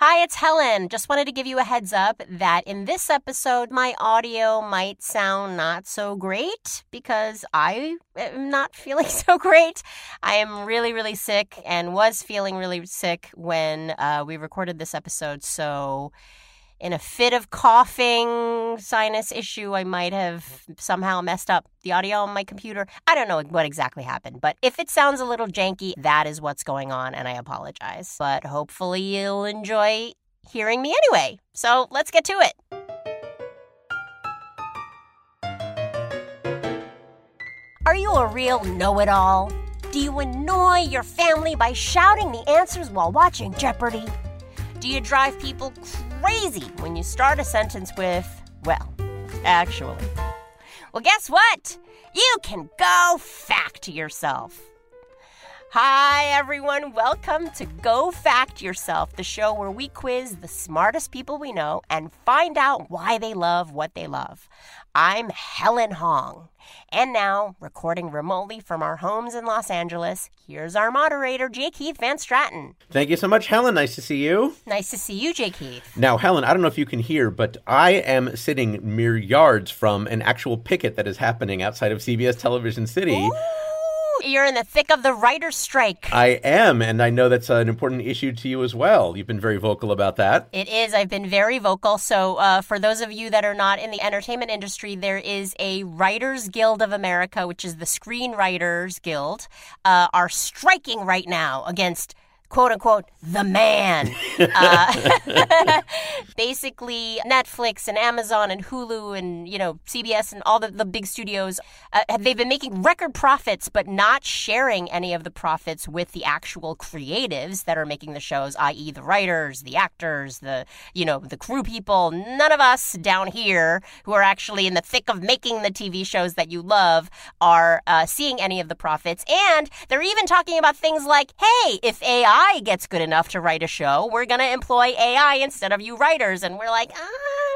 Hi, it's Helen. Just wanted to give you a heads up that in this episode, my audio might sound not so great because I am not feeling so great. I am really, really sick and was feeling really sick when uh, we recorded this episode. So, in a fit of coughing sinus issue, I might have somehow messed up the audio on my computer. I don't know what exactly happened, but if it sounds a little janky, that is what's going on, and I apologize. But hopefully, you'll enjoy hearing me anyway. So let's get to it. Are you a real know it all? Do you annoy your family by shouting the answers while watching Jeopardy? Do you drive people crazy when you start a sentence with, well, actually? Well, guess what? You can go fact yourself. Hi, everyone. Welcome to Go Fact Yourself, the show where we quiz the smartest people we know and find out why they love what they love. I'm Helen Hong. And now, recording remotely from our homes in Los Angeles, here's our moderator, J. Keith Van Straaten. Thank you so much, Helen. Nice to see you. Nice to see you, J. Keith. Now, Helen, I don't know if you can hear, but I am sitting mere yards from an actual picket that is happening outside of CBS Television City. Ooh. You're in the thick of the writer's strike. I am, and I know that's an important issue to you as well. You've been very vocal about that. It is. I've been very vocal. So, uh, for those of you that are not in the entertainment industry, there is a Writers Guild of America, which is the Screenwriters Guild, uh, are striking right now against quote unquote the man. uh, basically, Netflix and Amazon and Hulu and you know CBS and all the, the big studios uh, they've been making record profits, but not sharing any of the profits with the actual creatives that are making the shows, i.e., the writers, the actors, the you know the crew people. None of us down here who are actually in the thick of making the TV shows that you love are uh, seeing any of the profits, and they're even talking about things like, hey, if AI AI gets good enough to write a show, we're going to employ AI instead of you writers. And we're like, um,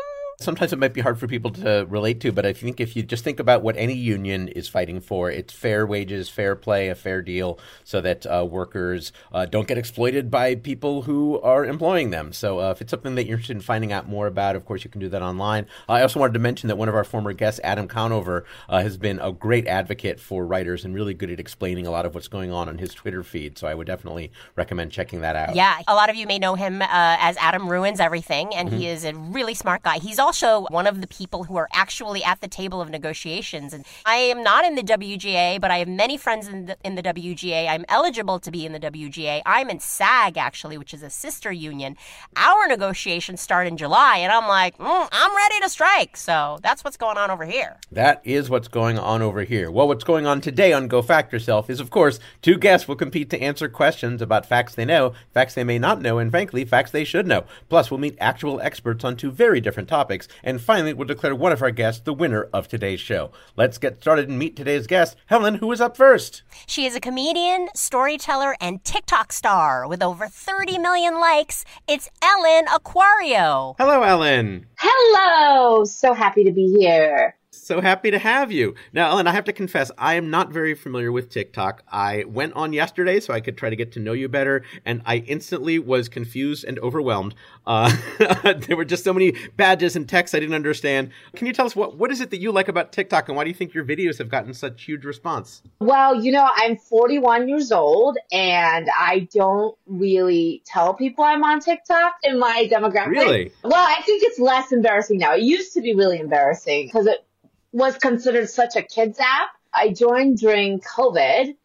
sometimes it might be hard for people to relate to, but I think if you just think about what any union is fighting for, it's fair wages, fair play, a fair deal, so that uh, workers uh, don't get exploited by people who are employing them. So uh, if it's something that you're interested in finding out more about, of course, you can do that online. I also wanted to mention that one of our former guests, Adam Conover, uh, has been a great advocate for writers and really good at explaining a lot of what's going on on his Twitter feed. So I would definitely recommend checking that out. Yeah, a lot of you may know him uh, as Adam Ruins Everything, and mm-hmm. he is a really smart guy. He's also one of the people who are actually at the table of negotiations. And I am not in the WGA, but I have many friends in the, in the WGA. I'm eligible to be in the WGA. I'm in SAG, actually, which is a sister union. Our negotiations start in July, and I'm like, mm, I'm ready to strike. So that's what's going on over here. That is what's going on over here. Well, what's going on today on Go Fact Yourself is, of course, two guests will compete to answer questions about facts they know, facts they may not know, and frankly, facts they should know. Plus, we'll meet actual experts on two very different topics. And finally, we'll declare one of our guests the winner of today's show. Let's get started and meet today's guest, Helen, who is up first. She is a comedian, storyteller, and TikTok star with over 30 million likes. It's Ellen Acuario. Hello, Ellen. Hello. So happy to be here so happy to have you. Now, Ellen, I have to confess, I am not very familiar with TikTok. I went on yesterday so I could try to get to know you better, and I instantly was confused and overwhelmed. Uh, there were just so many badges and texts I didn't understand. Can you tell us what, what is it that you like about TikTok, and why do you think your videos have gotten such huge response? Well, you know, I'm 41 years old, and I don't really tell people I'm on TikTok in my demographic. Really? Well, I think it's less embarrassing now. It used to be really embarrassing because it was considered such a kids app. I joined during COVID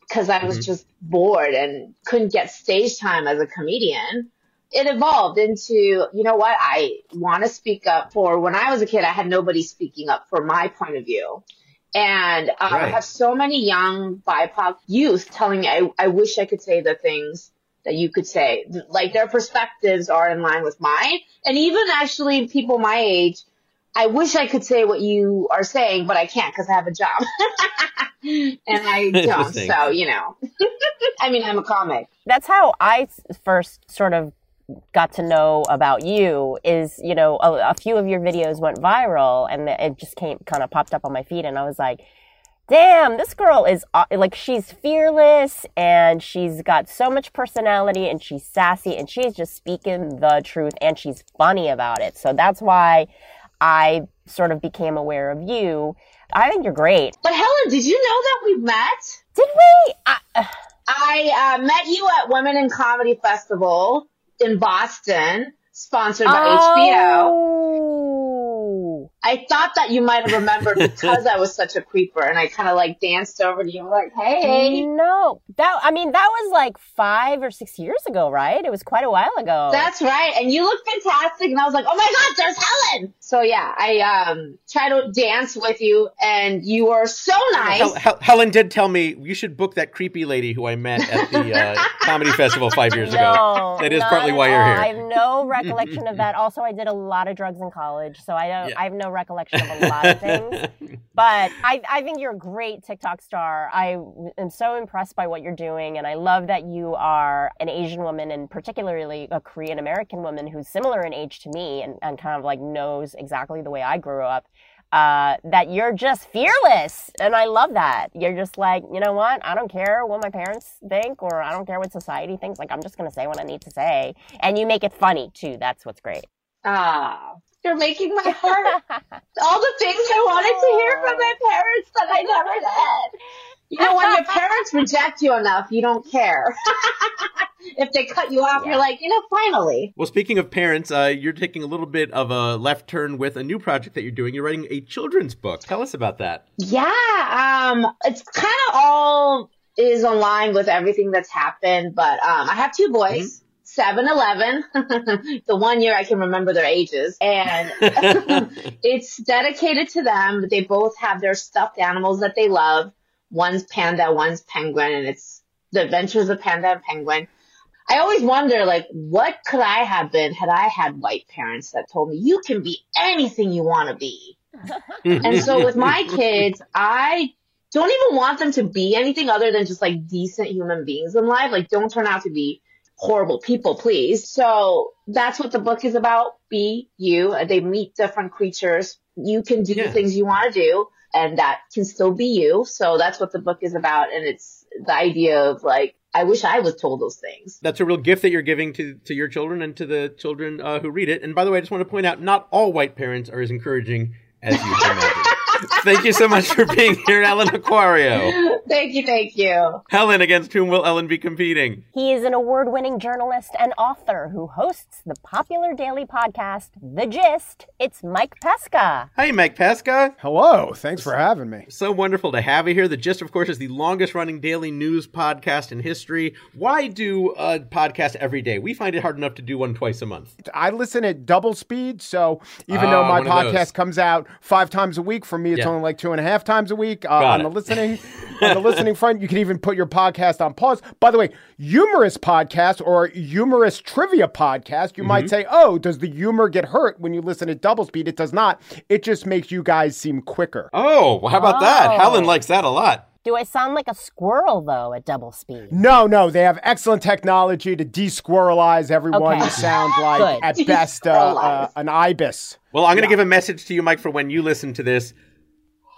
because I was mm-hmm. just bored and couldn't get stage time as a comedian. It evolved into, you know what, I want to speak up for when I was a kid, I had nobody speaking up for my point of view. And uh, right. I have so many young BIPOC youth telling me, I, I wish I could say the things that you could say. Like their perspectives are in line with mine. And even actually people my age I wish I could say what you are saying, but I can't because I have a job. and I don't. So, you know, I mean, I'm a comic. That's how I first sort of got to know about you is, you know, a, a few of your videos went viral and it just came kind of popped up on my feed and I was like, damn, this girl is like, she's fearless and she's got so much personality and she's sassy and she's just speaking the truth and she's funny about it. So that's why I sort of became aware of you. I think you're great. But Helen, did you know that we met? Did we? I, I uh, met you at Women in Comedy Festival in Boston, sponsored by oh. HBO. I thought that you might have remembered because I was such a creeper and I kind of like danced over to you like, hey. No, that, I mean, that was like five or six years ago, right? It was quite a while ago. That's right. And you look fantastic. And I was like, oh my God, there's Helen. So yeah, I, um, tried to dance with you and you are so nice. Hel- Hel- Helen did tell me you should book that creepy lady who I met at the uh, comedy festival five years ago. No, that is partly at why you're here. I have no recollection of that. Also, I did a lot of drugs in college, so I don't. Yeah. I have no recollection of a lot of things. But I, I think you're a great TikTok star. I am so impressed by what you're doing, and I love that you are an Asian woman, and particularly a Korean American woman who's similar in age to me, and, and kind of like knows exactly the way I grew up. Uh, that you're just fearless. And I love that. You're just like, you know what? I don't care what my parents think or I don't care what society thinks. Like, I'm just going to say what I need to say. And you make it funny too. That's what's great. Ah, you're making my heart. All the things I wanted to hear from my parents that I never did. You know, when your parents reject you enough, you don't care. if they cut you off, Yeah. you're like, you know, finally. Well, speaking of parents, uh, you're taking a little bit of a left turn with a new project that you're doing. You're writing a children's book. Tell us about that. Yeah, um, it's kind of all is aligned with everything that's happened, but um, I have two boys. Seven, eleven. the one year I can remember their ages, and it's dedicated to them. They both have their stuffed animals that they love. One's panda, one's penguin, and it's the adventures of panda and penguin. I always wonder, like, what could I have been had I had white parents that told me you can be anything you want to be? and so with my kids, I don't even want them to be anything other than just like decent human beings in life. Like, don't turn out to be horrible people, please. So that's what the book is about. Be you. They meet different creatures. You can do Yeah. the things you want to do and that can still be you. So that's what the book is about. And it's the idea of like, I wish I was told those things. That's a real gift that you're giving to, to your children and to the children uh, who read it. And by the way, I just want to point out, not all white parents are as encouraging as you imagine. Thank you so much for being here, Ellen Acuario. Thank you. Thank you. Helen, against whom will Ellen be competing? He is an award winning journalist and author who hosts the popular daily podcast, The Gist. It's Mike Pesca. Hey, Mike Pesca. Hello. Thanks for having me. So wonderful to have you here. The Gist, of course, is the longest running daily news podcast in history. Why do a podcast every day? We find it hard enough to do one twice a month. I listen at double speed, so even Ah, though my one of those. podcast comes out five times a week, for me it's Yeah. only like two and a half times a week uh, on it. the listening. on the listening front, you can even put your podcast on pause. By the way, humorous podcast or humorous trivia podcast, you Mm-hmm. might say, "Oh, does the humor get hurt when you listen at double speed?" It does not. It just makes you guys seem quicker. Oh, well, how about that? Oh. Helen likes that a lot. Do I sound like a squirrel, though, at double speed? No, no, they have excellent technology to desquirrelize everyone Okay. to sound like at best uh, uh, an ibis. Well, I'm going to give a message to you, Mike, for when you listen to this.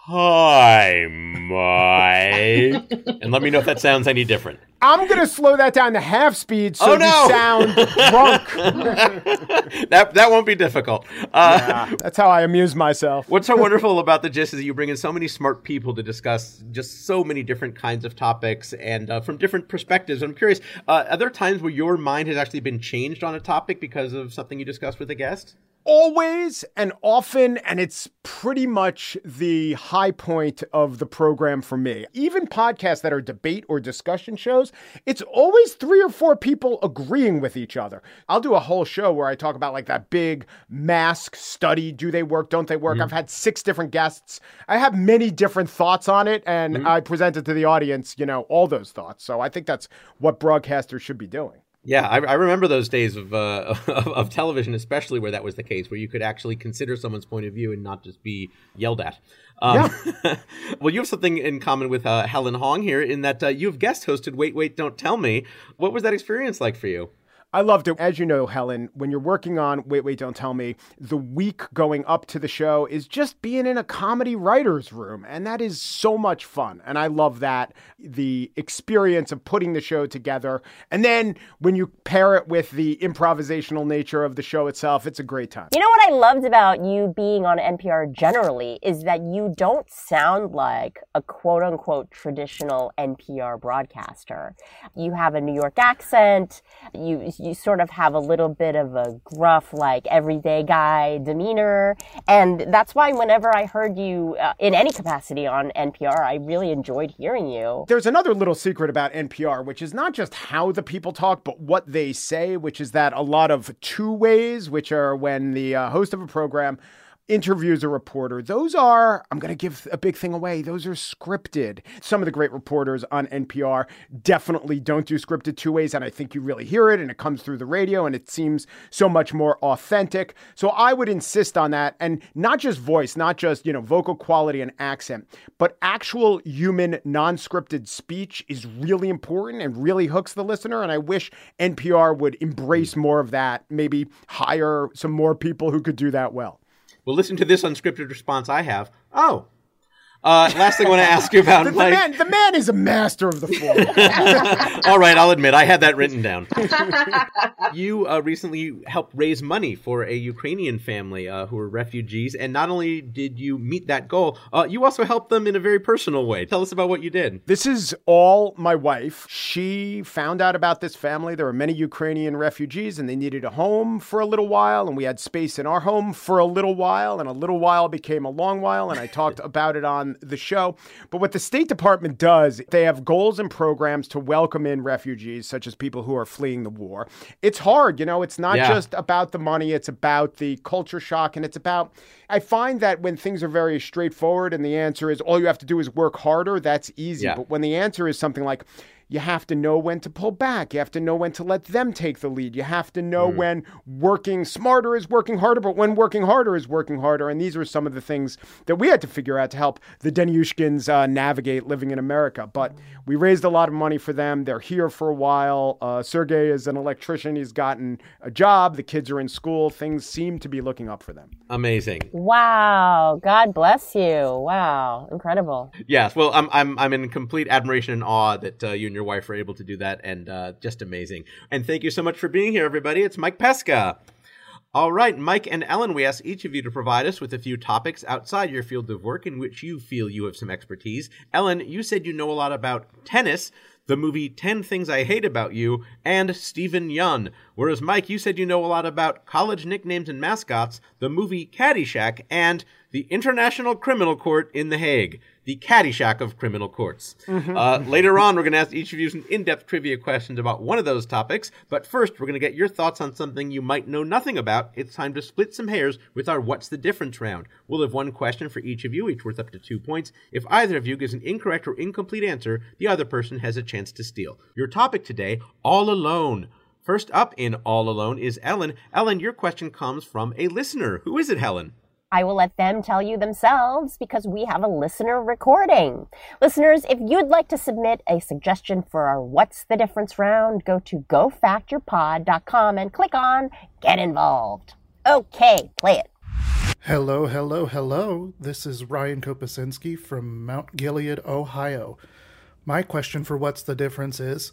Hi, Mike. and let me know if that sounds any different. I'm gonna slow that down to half speed so Oh, no! you sound drunk. That that won't be difficult. Uh, Yeah, that's how I amuse myself. What's so wonderful about the gist is that you bring in so many smart people to discuss just so many different kinds of topics and uh, from different perspectives. I'm curious, uh, are there times where your mind has actually been changed on a topic because of something you discussed with a guest? Always and often, and it's pretty much the high point of the program for me. Even podcasts that are debate or discussion shows, it's always three or four people agreeing with each other. I'll do a whole show where I talk about like that big mask study. Do they work? Don't they work? Mm-hmm. I've had six different guests. I have many different thoughts on it, and mm-hmm. I presented to the audience, you know, all those thoughts. So I think that's what broadcasters should be doing. Yeah, I, I remember those days of, uh, of of television, especially where that was the case, where you could actually consider someone's point of view and not just be yelled at. Um, well, you have something in common with uh, Helen Hong here in that uh, you have guest hosted Wait, Wait, Don't Tell Me. What was that experience like for you? I loved it. As you know, Helen, when you're working on Wait, Wait, Don't Tell Me, the week going up to the show is just being in a comedy writer's room. And that is so much fun. And I love that. The experience of putting the show together. And then when you pair it with the improvisational nature of the show itself, it's a great time. You know what I loved about you being on NPR generally is that you don't sound like a quote unquote traditional NPR broadcaster. You have a New York accent. You you sort of have a little bit of a gruff, like everyday guy demeanor, and that's why whenever I heard you uh, in any capacity on NPR, I really enjoyed hearing you. There's another little secret about NPR, which is not just how the people talk, but what they say, which is that a lot of two ways, which are when the uh, host of a program interviews a reporter. Those are, I'm going to give a big thing away, those are scripted. Some of the great reporters on NPR definitely don't do scripted two ways, and I think you really hear it and it comes through the radio and it seems so much more authentic. So I would insist on that, and not just voice, not just, you know, vocal quality and accent, but actual human non scripted speech is really important and really hooks the listener. And I wish NPR would embrace mm. more of that, maybe hire some more people who could do that well. Well, listen to this unscripted response I have. Oh, uh, last thing I want to ask you about, the, like, the, man, the man is a master of the form. all right, I'll admit I had that written down. you uh, recently helped raise money for a Ukrainian family uh, who are refugees, and not only did you meet that goal, uh, you also helped them in a very personal way. Tell us about what you did. This is all my wife. She found out about this family. There were many Ukrainian refugees, and they needed a home for a little while, and we had space in our home for a little while, and a little while became a long while, and I talked about it on the show. But what the State Department does, they have goals and programs to welcome in refugees, such as people who are fleeing the war. It's hard, you know, it's not yeah. just about the money, it's about the culture shock, and it's about. I find that when things are very straightforward and the answer is all you have to do is work harder, that's easy. Yeah. But when the answer is something like, you have to know when to pull back. You have to know when to let them take the lead. You have to know mm. when working smarter is working harder, but when working harder is working harder. And these are some of the things that we had to figure out to help the Deniushkins uh, navigate living in America. But we raised a lot of money for them. They're here for a while. Uh, Sergey is an electrician. He's gotten a job. The kids are in school. Things seem to be looking up for them. Amazing. Wow. God bless you. Wow. Incredible. Yes. Well, I'm, I'm, I'm in complete admiration and awe that uh, you and your your wife were able to do that, and uh, just amazing. And thank you so much for being here, everybody. It's Mike Pesca. All right, Mike and Ellen, we ask each of you to provide us with a few topics outside your field of work in which you feel you have some expertise. Ellen, you said you know a lot about tennis, the movie 10 Things I Hate About You, and Steven Yeun. Whereas, Mike, you said you know a lot about college nicknames and mascots, the movie Caddyshack, and the International Criminal Court in The Hague the Caddyshack of criminal courts. Mm-hmm. Uh, later on, we're going to ask each of you some in depth trivia questions about one of those topics. But first, we're going to get your thoughts on something you might know nothing about. It's time to split some hairs with our What's the Difference round. We'll have one question for each of you, each worth up to two points. If either of you gives an incorrect or incomplete answer, the other person has a chance to steal. Your topic today All Alone. First up in All Alone is Ellen. Ellen, your question comes from a listener. Who is it, Helen? I will let them tell you themselves because we have a listener recording. Listeners, if you'd like to submit a suggestion for our What's the Difference round, go to gofactyourpod.com and click on Get Involved. Okay, play it. Hello, hello, hello. This is Ryan Kopasinski from Mount Gilead, Ohio. My question for What's the Difference is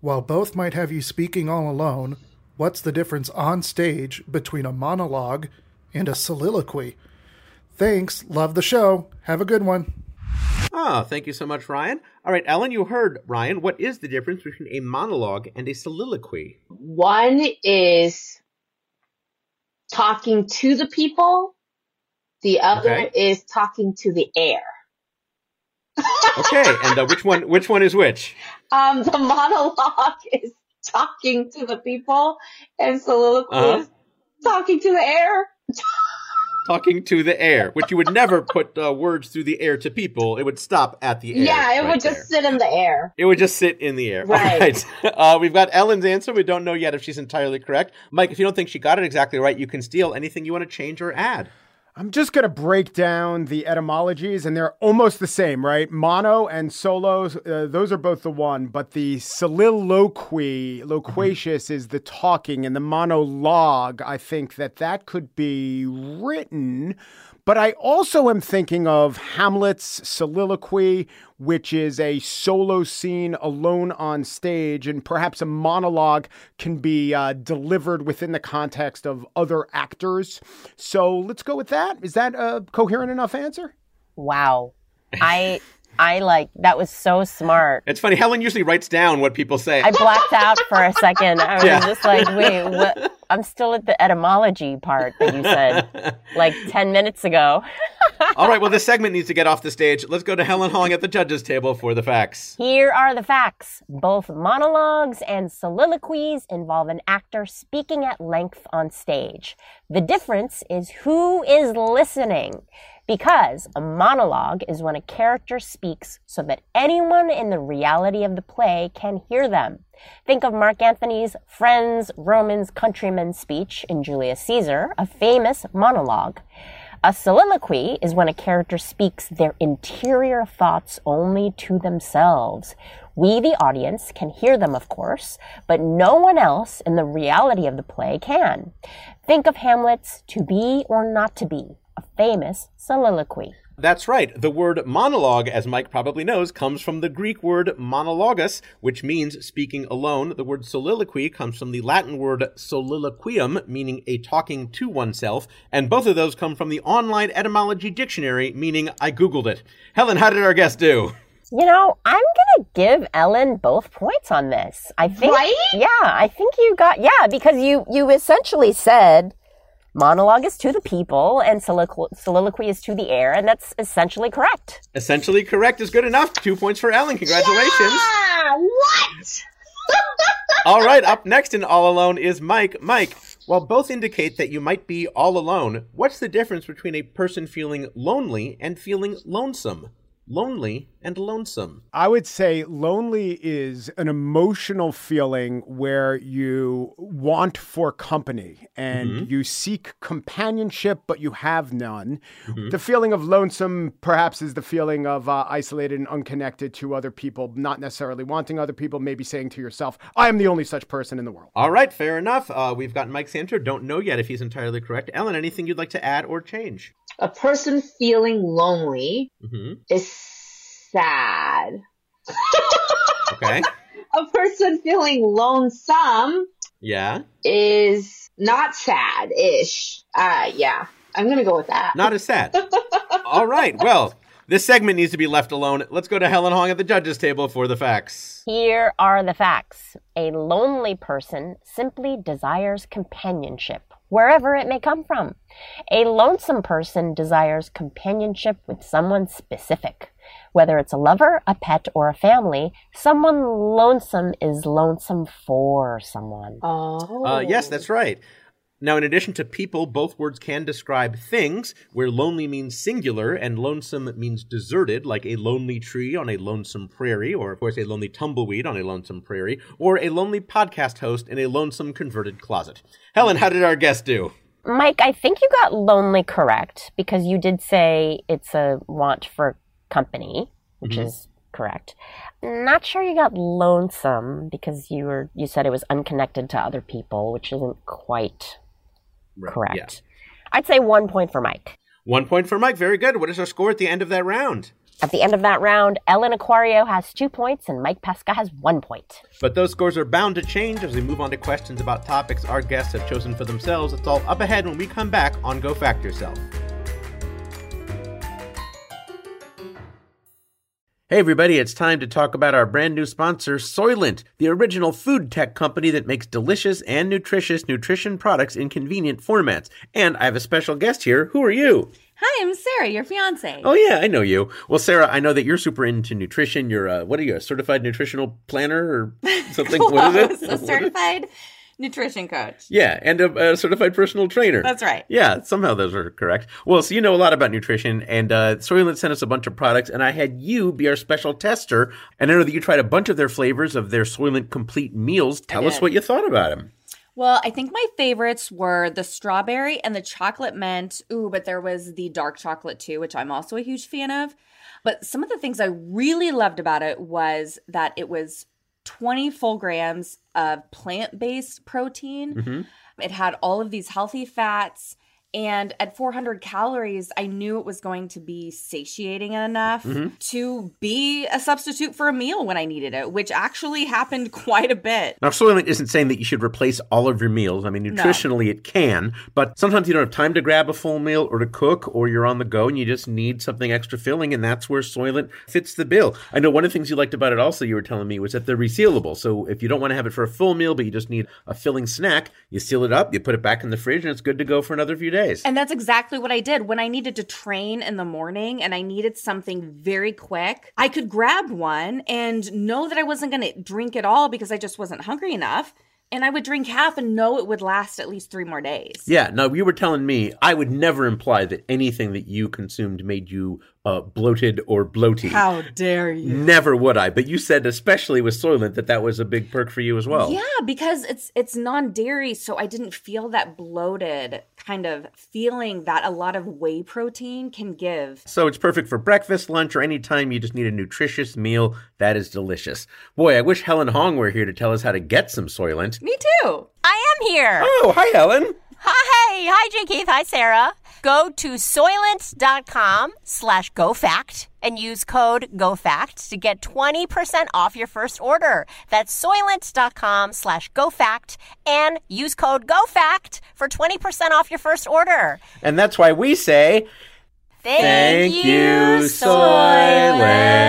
while both might have you speaking all alone, what's the difference on stage between a monologue and a soliloquy. Thanks. Love the show. Have a good one. Ah, thank you so much, Ryan. All right, Ellen, you heard Ryan. What is the difference between a monologue and a soliloquy? One is talking to the people. The other okay. is talking to the air. okay, and uh, which one? Which one is which? Um, the monologue is talking to the people, and soliloquy uh-huh. is talking to the air talking to the air, which you would never put uh, words through the air to people. It would stop at the air. Yeah, it right would just there. sit in the air. It would just sit in the air. Right. Uh, we've got Ellen's answer. We don't know yet if she's entirely correct. Mike, if you don't think she got it exactly right, you can steal anything you want to change or add. I'm just going to break down the etymologies, and they're almost the same, right? Mono and solos, uh, those are both the one, but the soliloquy, loquacious is the talking, and the monologue, I think that that could be written but I also am thinking of Hamlet's soliloquy, which is a solo scene alone on stage, and perhaps a monologue can be uh, delivered within the context of other actors. So let's go with that. Is that a coherent enough answer? Wow. I I like that was so smart. It's funny. Helen usually writes down what people say. I blacked out for a second. I was yeah. just like, wait, what? I'm still at the etymology part that you said like 10 minutes ago. All right, well, this segment needs to get off the stage. Let's go to Helen Hong at the judges' table for the facts. Here are the facts. Both monologues and soliloquies involve an actor speaking at length on stage. The difference is who is listening. Because a monologue is when a character speaks so that anyone in the reality of the play can hear them. Think of Mark Antony's Friends, Romans, Countrymen speech in Julius Caesar, a famous monologue. A soliloquy is when a character speaks their interior thoughts only to themselves. We, the audience, can hear them, of course, but no one else in the reality of the play can. Think of Hamlet's To Be or Not to Be a famous soliloquy. That's right. The word monologue, as Mike probably knows, comes from the Greek word monologus, which means speaking alone. The word soliloquy comes from the Latin word soliloquium, meaning a talking to oneself. And both of those come from the online etymology dictionary, meaning I Googled it. Helen, how did our guest do? You know, I'm gonna give Ellen both points on this. I think, right? yeah, I think you got, yeah, because you you essentially said monologue is to the people and soliloquy, soliloquy is to the air, and that's essentially correct. Essentially correct is good enough. Two points for Ellen. Congratulations. Yeah, what? all right, up next in All Alone is Mike. Mike, while both indicate that you might be all alone, what's the difference between a person feeling lonely and feeling lonesome? Lonely and lonesome? I would say lonely is an emotional feeling where you want for company and mm-hmm. you seek companionship, but you have none. Mm-hmm. The feeling of lonesome, perhaps, is the feeling of uh, isolated and unconnected to other people, not necessarily wanting other people, maybe saying to yourself, I am the only such person in the world. All right, fair enough. Uh, we've got Mike's answer. Don't know yet if he's entirely correct. Ellen, anything you'd like to add or change? A person feeling lonely mm-hmm. is sad. okay. A person feeling lonesome. Yeah. Is not sad ish. Uh, yeah. I'm going to go with that. Not as sad. All right. Well, this segment needs to be left alone. Let's go to Helen Hong at the judges' table for the facts. Here are the facts. A lonely person simply desires companionship, wherever it may come from. A lonesome person desires companionship with someone specific. Whether it's a lover, a pet, or a family, someone lonesome is lonesome for someone. Oh. Uh, yes, that's right. Now, in addition to people, both words can describe things, where lonely means singular and lonesome means deserted, like a lonely tree on a lonesome prairie, or, of course, a lonely tumbleweed on a lonesome prairie, or a lonely podcast host in a lonesome converted closet. Helen, how did our guest do? Mike, I think you got lonely correct because you did say it's a want for company, which mm-hmm. is correct. Not sure you got lonesome because you were you said it was unconnected to other people, which isn't quite right. correct. Yeah. I'd say one point for Mike. One point for Mike. Very good. What is our score at the end of that round? At the end of that round, Ellen Acuario has two points and Mike Pesca has one point. But those scores are bound to change as we move on to questions about topics our guests have chosen for themselves. It's all up ahead when we come back on Go Fact Yourself. Hey everybody, it's time to talk about our brand new sponsor, Soylent, the original food tech company that makes delicious and nutritious nutrition products in convenient formats. And I have a special guest here. Who are you? Hi, I'm Sarah, your fiance. Oh yeah, I know you. Well, Sarah, I know that you're super into nutrition. You're a, what are you, a certified nutritional planner or something? what is it? A certified nutrition coach. Yeah, and a, a, certified personal trainer. That's right. Yeah, somehow those are correct. Well, so you know a lot about nutrition, and uh, Soylent sent us a bunch of products, and I had you be our special tester. And I know that you tried a bunch of their flavors of their Soylent complete meals. Tell us what you thought about them. Well, I think my favorites were the strawberry and the chocolate mint. Ooh, but there was the dark chocolate too, which I'm also a huge fan of. But some of the things I really loved about it was that it was 20 full grams of plant based protein. Mm-hmm. It had all of these healthy fats. And at 400 calories, I knew it was going to be satiating enough Mm-hmm. to be a substitute for a meal when I needed it, which actually happened quite a bit. Now, Soylent isn't saying that you should replace all of your meals. I mean, nutritionally it can, but sometimes you don't have time to grab a full meal or to cook, or you're on the go and you just need something extra filling, and that's where Soylent fits the bill. I know one of the things you liked about it also, you were telling me, was that they're resealable. So if you don't want to have it for a full meal, but you just need a filling snack, you seal it up, you put it back in the fridge, and it's good to go for another few days. And that's exactly what I did when I needed to train in the morning and I needed something very quick. I could grab one and know that I wasn't going to drink it all because I just wasn't hungry enough. And I would drink half and know it would last at least three more days. Yeah, no, you were telling me I would never imply that anything that you consumed made you uh, bloated or bloaty. How dare you? Never would I. But you said, especially with Soylent, that that was a big perk for you as well. Yeah, because it's it's non-dairy, so I didn't feel that bloated kind of feeling that a lot of whey protein can give. So it's perfect for breakfast, lunch, or any time you just need a nutritious meal that is delicious. Boy, I wish Helen Hong were here to tell us how to get some Soylent. Me too. I am here. Oh, hi, Helen. Hi, hi, J. Keith. Hi, Sarah. Go to soylent.com slash GoFact and use code GoFact to get 20% off your first order. That's soylent.com slash GoFact and use code GoFact for 20% off your first order. And that's why we say, Thank, Thank you, you, Soylent.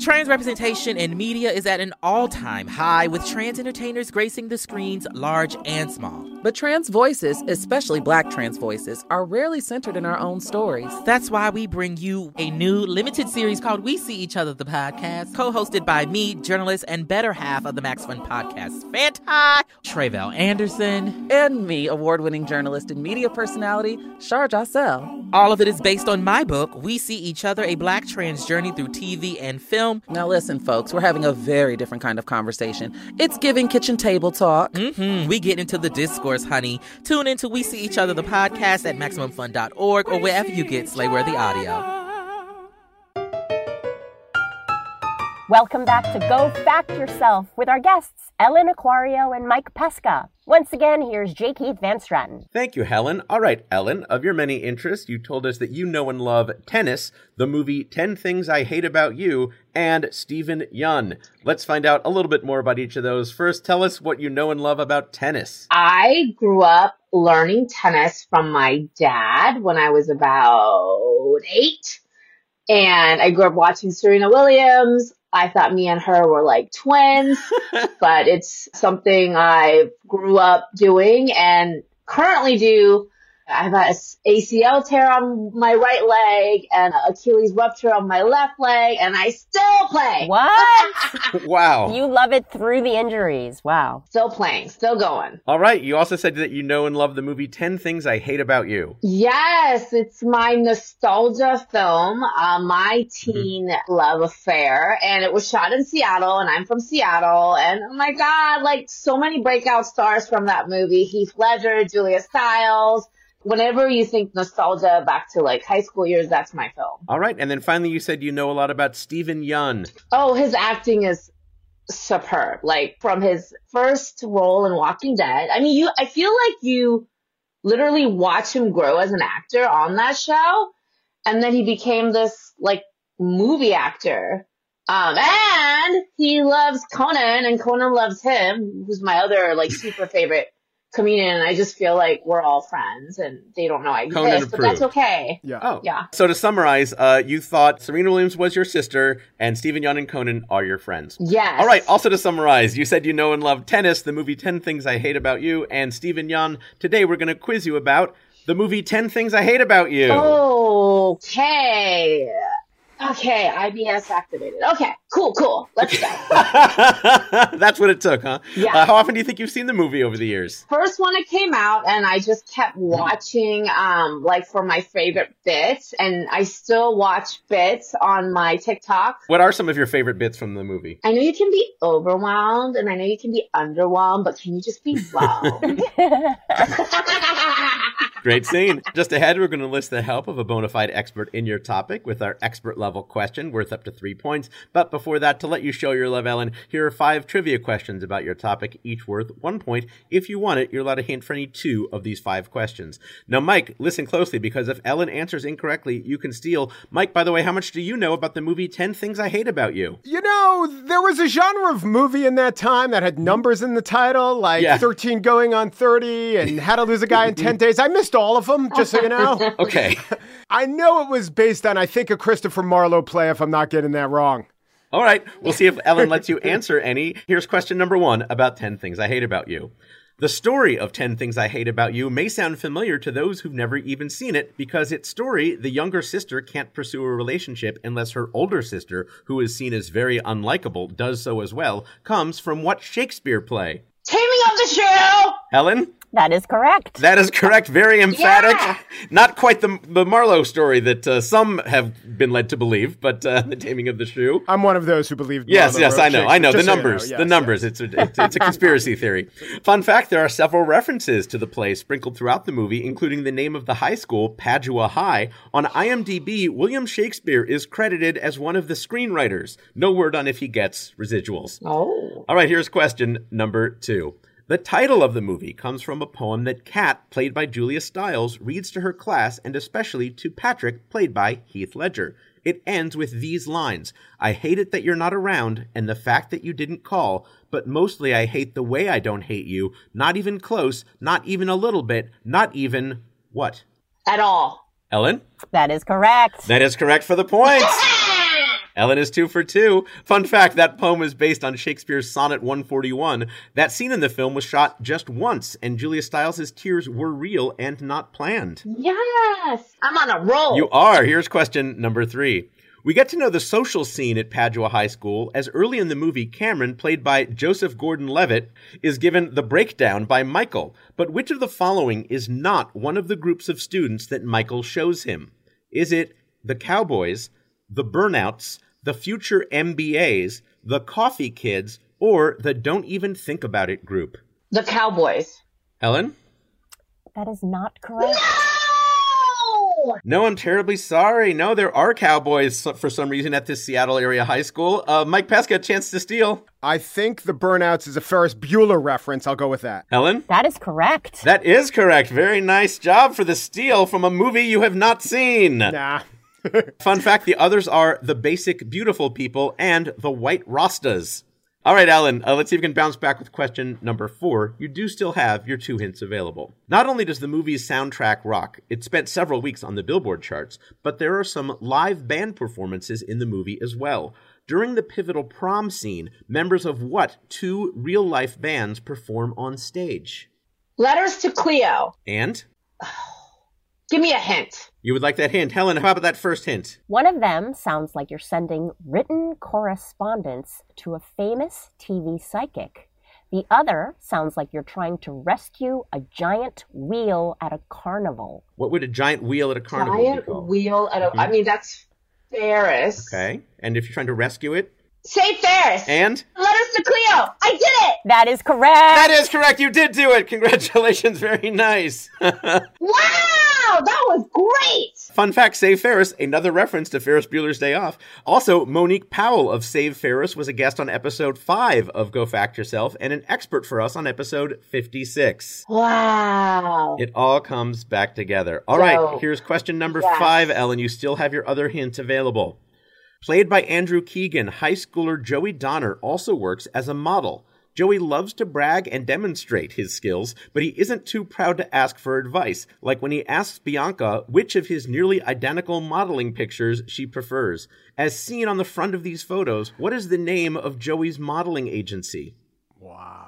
Trans representation in media is at an all time high, with trans entertainers gracing the screens large and small. But trans voices, especially black trans voices, are rarely centered in our own stories. That's why we bring you a new limited series called We See Each Other, the podcast, co hosted by me, journalist, and better half of the Max Fun podcast, Fanta, Tre'vell Anderson. And me, award winning journalist and media personality, Shar Jossell. All of it is based on my book, We See Each Other, a black trans journey through TV and film. Now, listen, folks, we're having a very different kind of conversation. It's giving kitchen table talk. hmm We get into the discourse, honey. Tune in to We See Each Other, the podcast at MaximumFun.org or wherever you get Slayworthy audio. Welcome back to Go Fact Yourself with our guests, Ellen Acuario and Mike Pesca. Once again, here's J. Keith Van Straaten. Thank you, Helen. All right, Ellen, of your many interests, you told us that you know and love tennis, the movie 10 Things I Hate About You, and Steven Yeun. Let's find out a little bit more about each of those. First, tell us what you know and love about tennis. I grew up learning tennis from my dad when I was about eight. And I grew up watching Serena Williams. I thought me and her were like twins, but it's something I grew up doing and currently do. I have a ACL tear on my right leg and Achilles rupture on my left leg, and I still play. What? wow. you love it through the injuries. Wow. Still playing, still going. All right, you also said that you know and love the movie 10 Things I Hate About You. Yes, it's my nostalgia film, uh, my teen love affair, and it was shot in Seattle, and I'm from Seattle, and oh my god, like so many breakout stars from that movie: Heath Ledger, Julia Stiles. Whenever you think nostalgia back to like high school years, that's my film. All right, and then finally you said you know a lot about Steven Yeun. Oh, his acting is superb. Like from his first role in Walking Dead. I mean, you, I feel like you literally watch him grow as an actor on that show. And then he became this like movie actor. Um, and he loves Conan and Conan loves him, who's my other like super favorite comedian. And I just feel like we're all friends and they don't know I Conan exist, but that's okay. Yeah. Oh. Yeah. So to summarize, uh, you thought Serena Williams was your sister and Steven Yeun and Conan are your friends. Yes. All right, also to summarize, you said you know and love tennis, the movie 10 Things I Hate About You, and Steven Yeun. Today we're going to quiz you about the movie 10 Things I Hate About You. Oh. Okay. Okay, IBS activated. Okay, cool, cool. Let's go. That's what it took, huh? Yeah. Uh, how often do you think you've seen the movie over the years? First one it came out and I just kept watching um like for my favorite bits and I still watch bits on my TikTok. What are some of your favorite bits from the movie? I know you can be overwhelmed and I know you can be underwhelmed, but can you just be whelmed? Great scene. Just ahead, we're going to list the help of a bona fide expert in your topic with our expert level question worth up to three points. But before that, to let you show your love, Ellen, here are five trivia questions about your topic, each worth one point. If you want it, you're allowed a hint for any two of these five questions. Now, Mike, listen closely because if Ellen answers incorrectly, you can steal. Mike, by the way, how much do you know about the movie 10 Things I Hate About You? You know, there was a genre of movie in that time that had numbers in the title, like Yeah. 13 going on 30 and How to Lose a Guy in 10 Days. I missed all of them, just so you know. Okay. I know it was based on, I think, a Christopher Marlowe play, if I'm not getting that wrong. All right, we'll see if Ellen lets you answer any. Here's question number one about 10 Things I Hate About You. The story of 10 Things I Hate About You may sound familiar to those who've never even seen it because its story, the younger sister can't pursue a relationship unless her older sister, who is seen as very unlikable, does so as well, comes from what Shakespeare play? Taming of the Shrew! Helen? That is correct. That is correct. Very emphatic. Yeah. Not quite the, the Marlowe story that uh, some have been led to believe, but uh, the taming of the shrew. I'm one of those who believe. Yes, Marlowe yes, I know, I know. The Shakespeare, just so you numbers, know. the Yes, numbers. yes. It's a, it's, it's a conspiracy theory. Fun fact: there are several references to the play sprinkled throughout the movie, including the name of the high school, Padua High. On IMDb, William Shakespeare is credited as one of the screenwriters. No word on if he gets residuals. Oh. All right, here's question number two. The title of the movie comes from a poem that Kat, played by Julia Stiles, reads to her class and especially to Patrick, played by Heath Ledger. It ends with these lines I hate it that you're not around and the fact that you didn't call, but mostly I hate the way I don't hate you. Not even close, not even a little bit, not even what? At all. Ellen? That is correct. That is correct for the points. Ellen is two for two. Fun fact that poem is based on Shakespeare's Sonnet 141. That scene in the film was shot just once, and Julia Stiles' tears were real and not planned. Yes. I'm on a roll. You are. Here's question number three. We get to know the social scene at Padua High School as early in the movie, Cameron, played by Joseph Gordon Levitt, is given the breakdown by Michael. But which of the following is not one of the groups of students that Michael shows him? Is it the Cowboys, the Burnouts, the future MBAs, the Coffee Kids, or the Don't Even Think About It group? the Cowboys. Helen? That is not correct. No! No, I'm terribly sorry. No, there are Cowboys for some reason at this Seattle area high school. Uh, Mike Pesca, chance to steal. I think the Burnouts is a Ferris Bueller reference. I'll go with that. Helen? That is correct. That is correct. Very nice job for the steal from a movie you have not seen. Nah. Fun fact the others are The Basic Beautiful People and The White Rastas. All right, Alan, uh, let's see if we can bounce back with question number four. You do still have your two hints available. Not only does the movie's soundtrack rock, it spent several weeks on the Billboard charts, but there are some live band performances in the movie as well. During the pivotal prom scene, members of what two real life bands perform on stage? Letters to Cleo. And? Give me a hint. You would like that hint. Helen, how about that first hint? One of them sounds like you're sending written correspondence to a famous TV psychic. The other sounds like you're trying to rescue a giant wheel at a carnival. What would a giant wheel at a carnival be Giant called? wheel at a. I mm-hmm. mean, that's Ferris. Okay. And if you're trying to rescue it? Say Ferris. And? Letters to Cleo. I did it. That is correct. That is correct. You did do it. Congratulations. Very nice. Wow, that was great. Fun fact Save Ferris, another reference to Ferris Bueller's Day Off. Also, Monique Powell of Save Ferris was a guest on episode 5 of Go Fact Yourself and an expert for us on episode 56. Wow. It all comes back together. All right, So, here's question number yes. five, Ellen. You still have your other hint available. Played by Andrew Keegan, high schooler Joey Donner also works as a model. Joey loves to brag and demonstrate his skills, but he isn't too proud to ask for advice, like when he asks Bianca which of his nearly identical modeling pictures she prefers. As seen on the front of these photos, what is the name of Joey's modeling agency? Wow.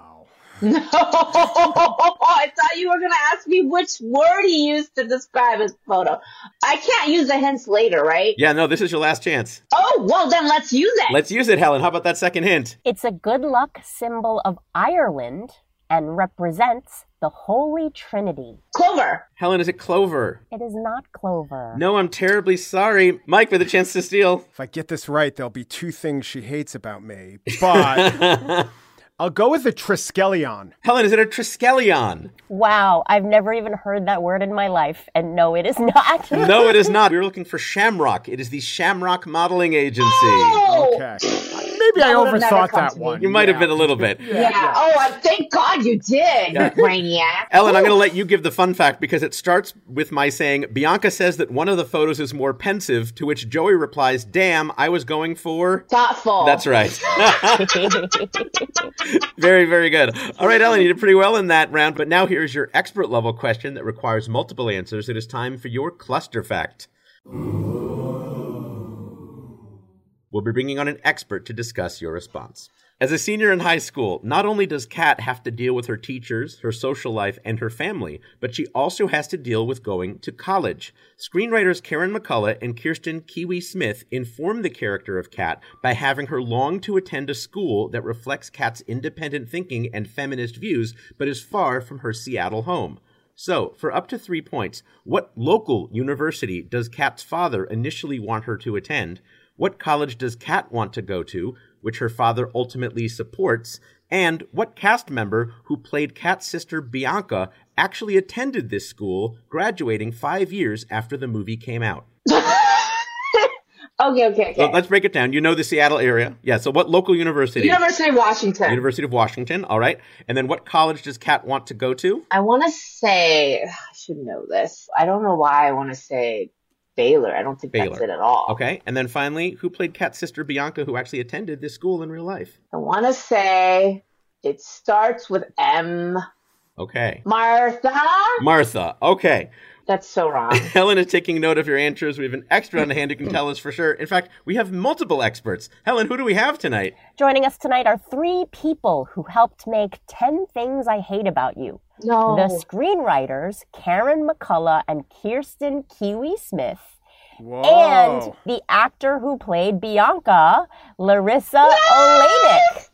No, I thought you were going to ask me which word he used to describe his photo. I can't use the hints later, right? Yeah, no, this is your last chance. Oh, well, then let's use it. Let's use it, Helen. How about that second hint? It's a good luck symbol of Ireland and represents the Holy Trinity. Clover. Helen, is it clover? It is not clover. No, I'm terribly sorry. Mike, for the chance to steal. If I get this right, there'll be two things she hates about me. But I'll go with the Triskelion. Helen, is it a Triskelion? Wow, I've never even heard that word in my life. And no, it is not. No, it is not. We were looking for Shamrock. It is the Shamrock Modeling Agency. Oh! Okay. Maybe I That overthought that one. You might have been a little bit. Yeah. Oh, I- thank God you did, you brainiac. Ellen, I'm going to let you give the fun fact because it starts with my saying Bianca says that one of the photos is more pensive, to which Joey replies, Damn, I was going for. Thoughtful. That's right. very, very good. All right, Ellen, you did pretty well in that round, but now here's your expert level question that requires multiple answers. It is time for your cluster fact. We'll be bringing on an expert to discuss your response. As a senior in high school, not only does Kat have to deal with her teachers, her social life, and her family, but she also has to deal with going to college. Screenwriters Karen McCullah and Kirsten Kiwi Smith inform the character of Kat by having her long to attend a school that reflects Kat's independent thinking and feminist views, but is far from her Seattle home. So, for up to three points, what local university does Kat's father initially want her to attend? What college does Kat want to go to, which her father ultimately supports? And what cast member who played Kat's sister Bianca actually attended this school, graduating five years after the movie came out? Okay, okay, okay. So let's break it down. You know the Seattle area. Yeah, so what local university? University of Washington. University of Washington, all right. And then what college does Kat want to go to? I want to say, I should know this. I don't know why I want to say Baylor. I don't think that's it at all. Okay. And then finally, who played Kat's sister Bianca, who actually attended this school in real life? I want to say it starts with M. Okay. Martha? Martha. Okay. That's so wrong. Helen is taking note of your answers. We have an expert on hand who can tell us for sure. In fact, we have multiple experts. Helen, who do we have tonight? Joining us tonight are three people who helped make 10 Things I Hate About You. No. The screenwriters, Karen McCullah and Kirsten Kiwi Smith. Whoa. And the actor who played Bianca, Larisa Oleynik.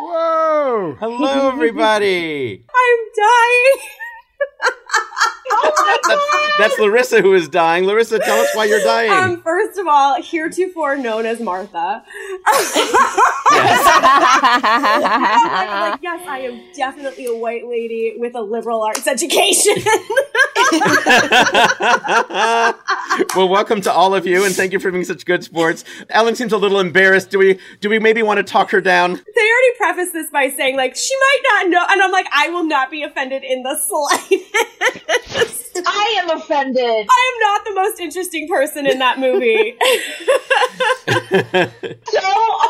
Whoa. Hello, everybody. I'm dying. that's, that's Larisa who is dying. Larisa, tell us why you're dying. Um, first of all, heretofore known as Martha. yes. like, yes, I am definitely a white lady with a liberal arts education. well, welcome to all of you, and thank you for being such good sports. Ellen seems a little embarrassed. Do we do we maybe want to talk her down? they already prefaced this by saying, like, she might not know. And I'm like, I will not be offended in the slightest. I am offended. I am not the most interesting person in that movie. So are.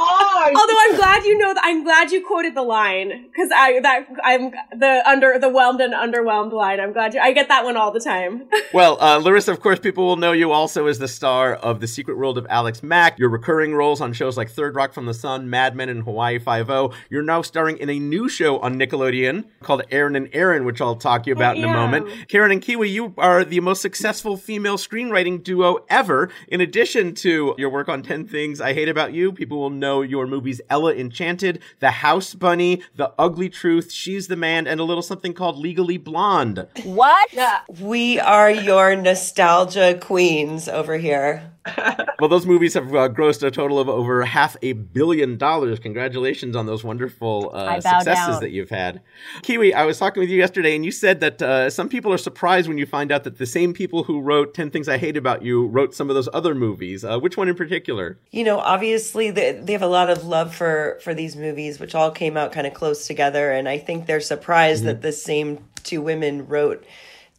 Although I'm glad you know that I'm glad you quoted the line because I that I'm the under the whelmed and underwhelmed line. I'm glad you I get that one all the time. Well, uh, Larisa, of course, people will know you also as the star of The Secret World of Alex Mack. Your recurring roles on shows like Third Rock from the Sun, Mad Men, and Hawaii Five-O. You're now starring in a new show on Nickelodeon called Erin and Aaron, which I'll talk to you about in a moment. Karen and Kiwi, you are the most successful female screenwriting duo ever. In addition to your work on 10 Things I Hate About You, people will know your movies Ella Enchanted, The House Bunny, The Ugly Truth, She's the Man, and a little something called Legally Blonde. What? We are your nostalgia queens over here. Well, those movies have uh, grossed a total of over half a billion dollars. Congratulations on those wonderful uh, successes down. that you've had. Kiwi, I was talking with you yesterday, and you said that uh, some people are surprised when you find out that the same people who wrote 10 Things I Hate About You wrote some of those other movies. Uh, which one in particular? You know, obviously they, they have a lot of love for for these movies, which all came out kind of close together, and I think they're surprised that the same two women wrote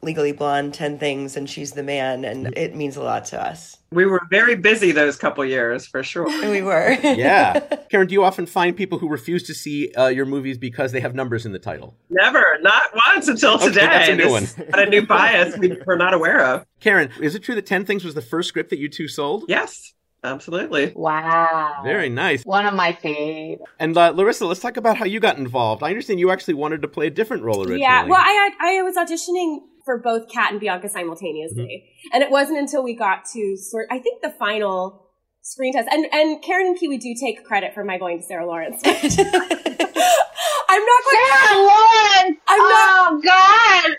Legally Blonde, Ten Things, and She's the Man, and it means a lot to us. We were very busy those couple years for sure. We were. Yeah. Karen, do you often find people who refuse to see uh, your movies because they have numbers in the title? Never, not once until Okay, today. that's a new This is a new bias we were not aware of. Karen, is it true that 10 Things was the first script that you two sold? Yes. Absolutely. Wow. Very nice. One of my favorite. And uh, Larisa, let's talk about how you got involved. I understand you actually wanted to play a different role originally. Yeah, well, I I was auditioning for both Kat and Bianca simultaneously, Mm-hmm. and it wasn't until we got to sort. I think the final screen test, and and Karen and Kiwi do take credit for my going to Sarah Lawrence. I'm not quite. Sarah Lawrence! I'm not. Oh, God!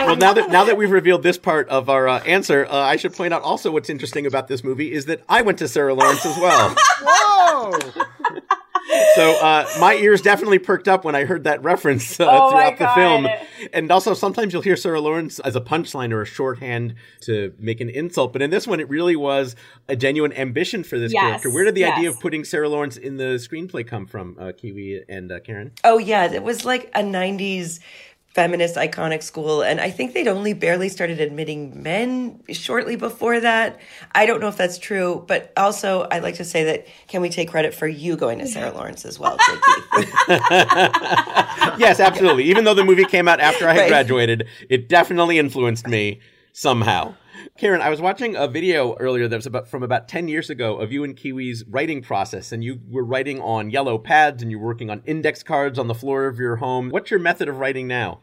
well, now that now that we've revealed this part of our uh, answer, uh, I should point out also what's interesting about this movie is that I went to Sarah Lawrence as well. Whoa! So uh, my ears definitely perked up when I heard that reference uh, Oh throughout the film. And also, sometimes you'll hear Sarah Lawrence as a punchline or a shorthand to make an insult. But in this one, it really was a genuine ambition for this Yes, character. Where did the idea of putting Sarah Lawrence in the screenplay come from, uh, Kiwi and uh, Karen? Oh yeah, it was like a '90s feminist iconic school, and I think they'd only barely started admitting men shortly before that. I don't know if that's true, but also I'd like to say that can we take credit for you going to Sarah Lawrence as well, yes, absolutely. Even though the movie came out after I had Right. graduated, it definitely influenced me somehow. Karen, I was watching a video earlier that was about from about 10 years ago of you and Kiwi's writing process, and you were writing on yellow pads and you were working on index cards on the floor of your home. What's your method of writing now?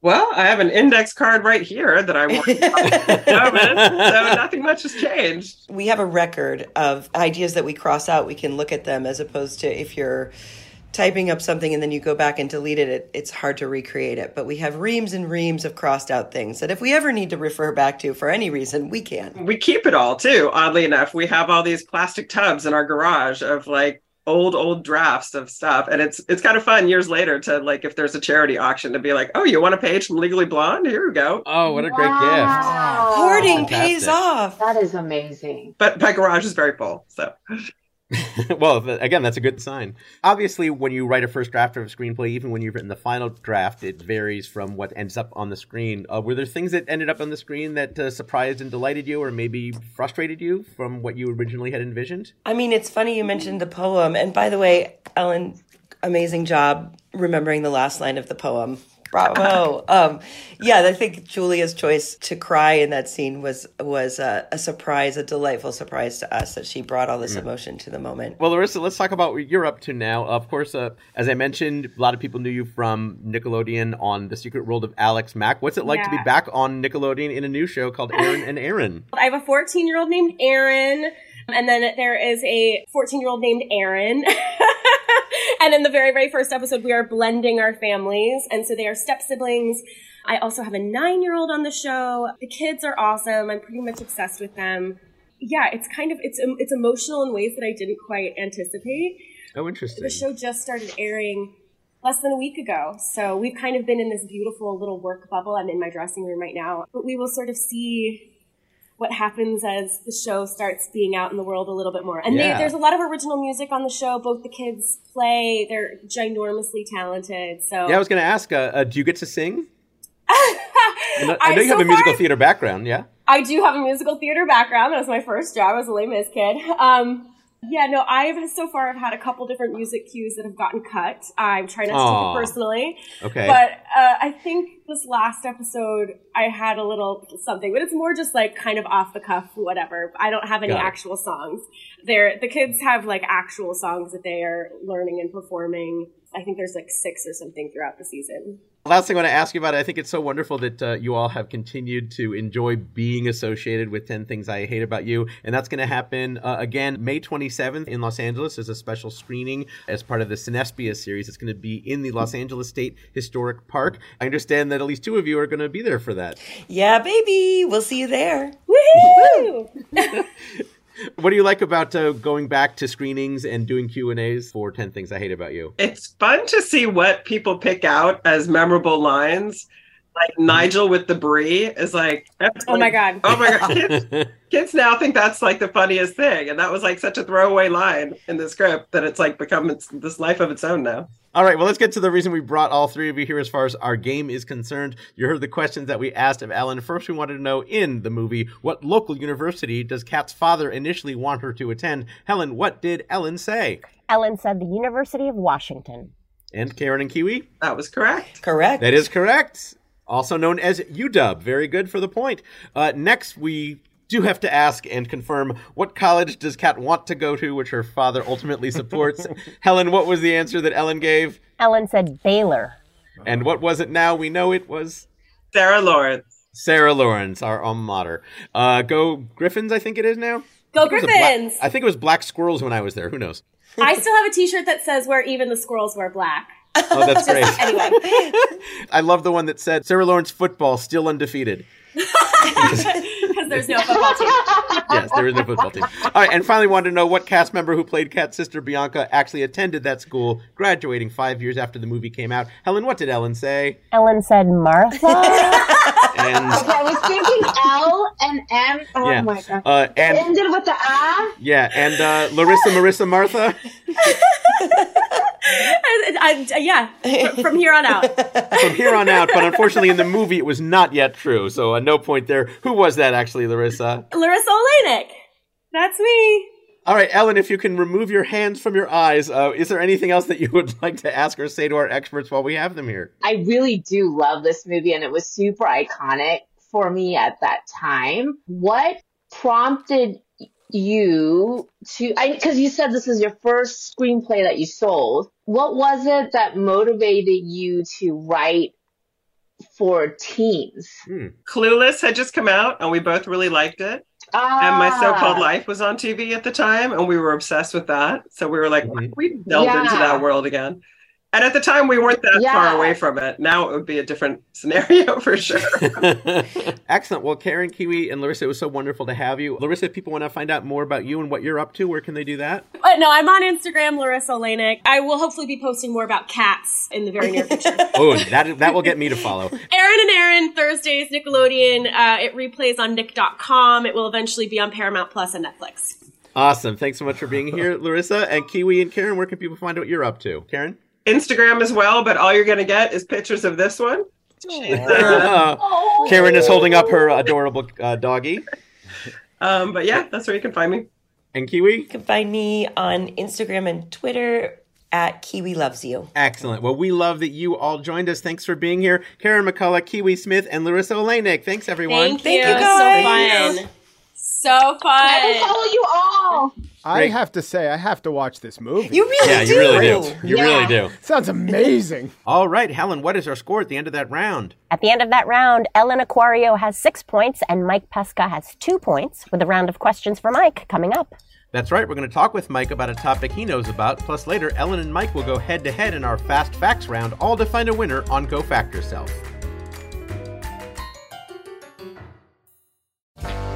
Well, I have an index card right here that I want. so nothing much has changed. we have a record of ideas that we cross out. We can look at them as opposed to if you're typing up something and then you go back and delete it, it it's hard to recreate it. But we have reams and reams of crossed out things that if we ever need to refer back to for any reason, we can. We keep it all too, oddly enough. We have all these plastic tubs in our garage of like old old drafts of stuff and it's it's kind of fun years later to like if there's a charity auction to be like oh you want a page from legally blonde here we go Oh, what a great gift. Hoarding fantastic. pays off. That is amazing. but my garage is very full so well, again, that's a good sign. Obviously, when you write a first draft of a screenplay, even when you've written the final draft, it varies from what ends up on the screen. Uh, were there things that ended up on the screen that uh, surprised and delighted you, or maybe frustrated you from what you originally had envisioned? I mean, it's funny you mentioned the poem. And by the way, Ellen, amazing job remembering the last line of the poem. Bravo. um, yeah, I think Julia's choice to cry in that scene was was uh, a surprise, a delightful surprise to us that she brought all this emotion to the moment. Well, Larisa, let's talk about what you're up to now. Of course, uh, as I mentioned, a lot of people knew you from Nickelodeon on The Secret World of Alex Mack. What's it like to be back on Nickelodeon in a new show called Erin and Aaron? I have a 14 year old named Erin, and then there is a 14 year old named Aaron. and in the very, very first episode, we are blending our families, and so they are step siblings. I also have a nine year old on the show. The kids are awesome. I'm pretty much obsessed with them. Yeah, it's kind of it's um, it's emotional in ways that I didn't quite anticipate. Oh, interesting. The show just started airing less than a week ago. So we've kind of been in this beautiful little work bubble. I'm in my dressing room right now. But we will sort of see what happens as the show starts being out in the world a little bit more. And Yeah. they, there's a lot of original music on the show. Both the kids play. They're ginormously talented. So Yeah, I was going to ask, uh, uh, do you get to sing? I know, I know you so have a musical far- theater background, yeah? I do have a musical theater background. That was my first job as a Les Mis kid. Um, yeah, no, I've so far I've had a couple different music cues that have gotten cut. I'm trying not to Aw. take it personally. Okay. But uh, I think this last episode I had a little something, but it's more just like kind of off the cuff, whatever. I don't have any Got it. actual songs. They're the kids have like actual songs that they are learning and performing. I think there's like six or something throughout the season. Last thing I want to ask you about, I think it's so wonderful that uh, you all have continued to enjoy being associated with 10 Things I Hate About You. And that's going to happen uh, again May 27th in Los Angeles. There's a special screening as part of the Cinespia series. It's going to be in the Los Angeles State Historic Park. I understand that at least two of you are going to be there for that. Yeah, baby, we'll see you there. Woohoo! What do you like about uh, going back to screenings and doing Q&As for 10 Things I Hate About You? it's fun to see what people pick out as memorable lines. Like Nigel with the brie is like, that's oh my god. Oh my god, kids, kids now think that's like the funniest thing, and that was like such a throwaway line in the script that it's like become its, this life of its own now. All right, well, let's get to the reason we brought all three of you here as far as our game is concerned. You heard the questions that we asked of Ellen. First, we wanted to know in the movie, what local university does Kat's father initially want her to attend? Helen, what did Ellen say? Ellen said the University of Washington. And Karen and Kiwi? That was correct. Correct. That is correct. Also known as UW. Very good for the point. Uh, next, we do have to ask and confirm what college does Kat want to go to, which her father ultimately supports. Helen, what was the answer that Ellen gave? Ellen said Baylor. And what was it now? We know it was Sarah Lawrence. Sarah Lawrence, our alma mater. Uh, go Gryphons, I think it is now. Go I think it black- Gryphons! I think it was Black Squirrels when I was there. Who knows? I still have a T-shirt that says "Where even the squirrels wear black." Oh, that's great. Anyway, I love the one that said Sarah Lawrence football still undefeated. because there's no football team. yes, there is no football team. All right, and finally wanted to know what cast member who played Kat's sister Bianca actually attended that school, graduating five years after the movie came out. Helen, what did Ellen say? Ellen said Martha. And Okay, I was thinking L and M. Oh yeah, my god. uh, It ended with the ah. yeah, and uh, Larisa, Marissa, Martha. I, I, yeah, from here on out. From here on out, but unfortunately in the movie it was not yet true, so uh, no point there. Who was that actually, Larisa? Larisa Oleynik. That's me. All right, Ellen, if you can remove your hands from your eyes, uh, is there anything else that you would like to ask or say to our experts while we have them here? I really do love this movie and it was super iconic for me at that time. What prompted you to, cause you said this is your first screenplay that you sold. What was it that motivated you to write for teens? Clueless had just come out, and we both really liked it. And my so-called ah. life was on TV at the time, and we were obsessed with that. So we were like, mm-hmm. we delved Yeah. into that world again. And at the time, we weren't that Yeah. far away from it. Now it would be a different scenario for sure. Excellent. Well, Karen, Kiwi, and Larisa, it was so wonderful to have you. Larisa, if people want to find out more about you and what you're up to, where can they do that? But no, I'm on Instagram, Larisa Oleynik. I will hopefully be posting more about cats in the very near future. Oh, that that will get me to follow. Erin and Aaron, Thursdays, Nickelodeon. Uh, it replays on Nick.com. It will eventually be on Paramount Plus and Netflix. Awesome. Thanks so much for being here, Larisa. And Kiwi and Karen, where can people find out what you're up to? Karen? Instagram as well, but all you're going to get is pictures of this one. Uh, Karen is holding up her adorable uh, doggy. Um, but yeah, that's where you can find me. And Kiwi? You can find me on Instagram and Twitter at Kiwi Loves You. Excellent. Well, we love that you all joined us. Thanks for being here. Karen McCullah, Kiwi Smith, and Larisa Oleynik. Thanks, everyone. Thank, you. So fun. So fun. I will follow you all. I have to say, I have to watch this movie. You really Yeah, do. you really do. You Yeah. really do. Sounds amazing. All right, Helen, what is our score at the end of that round? At the end of that round, Ellen Acuario has six points and Mike Pesca has two points, with a round of questions for Mike coming up. That's right, we're going to talk with Mike about a topic he knows about. Plus, later, Ellen and Mike will go head to head in our Fast Facts round, all to find a winner on Go Fact Yourself.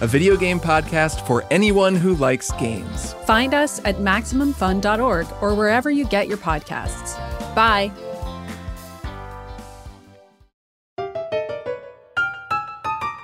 a video game podcast for anyone who likes games. Find us at MaximumFun.org or wherever you get your podcasts. Bye.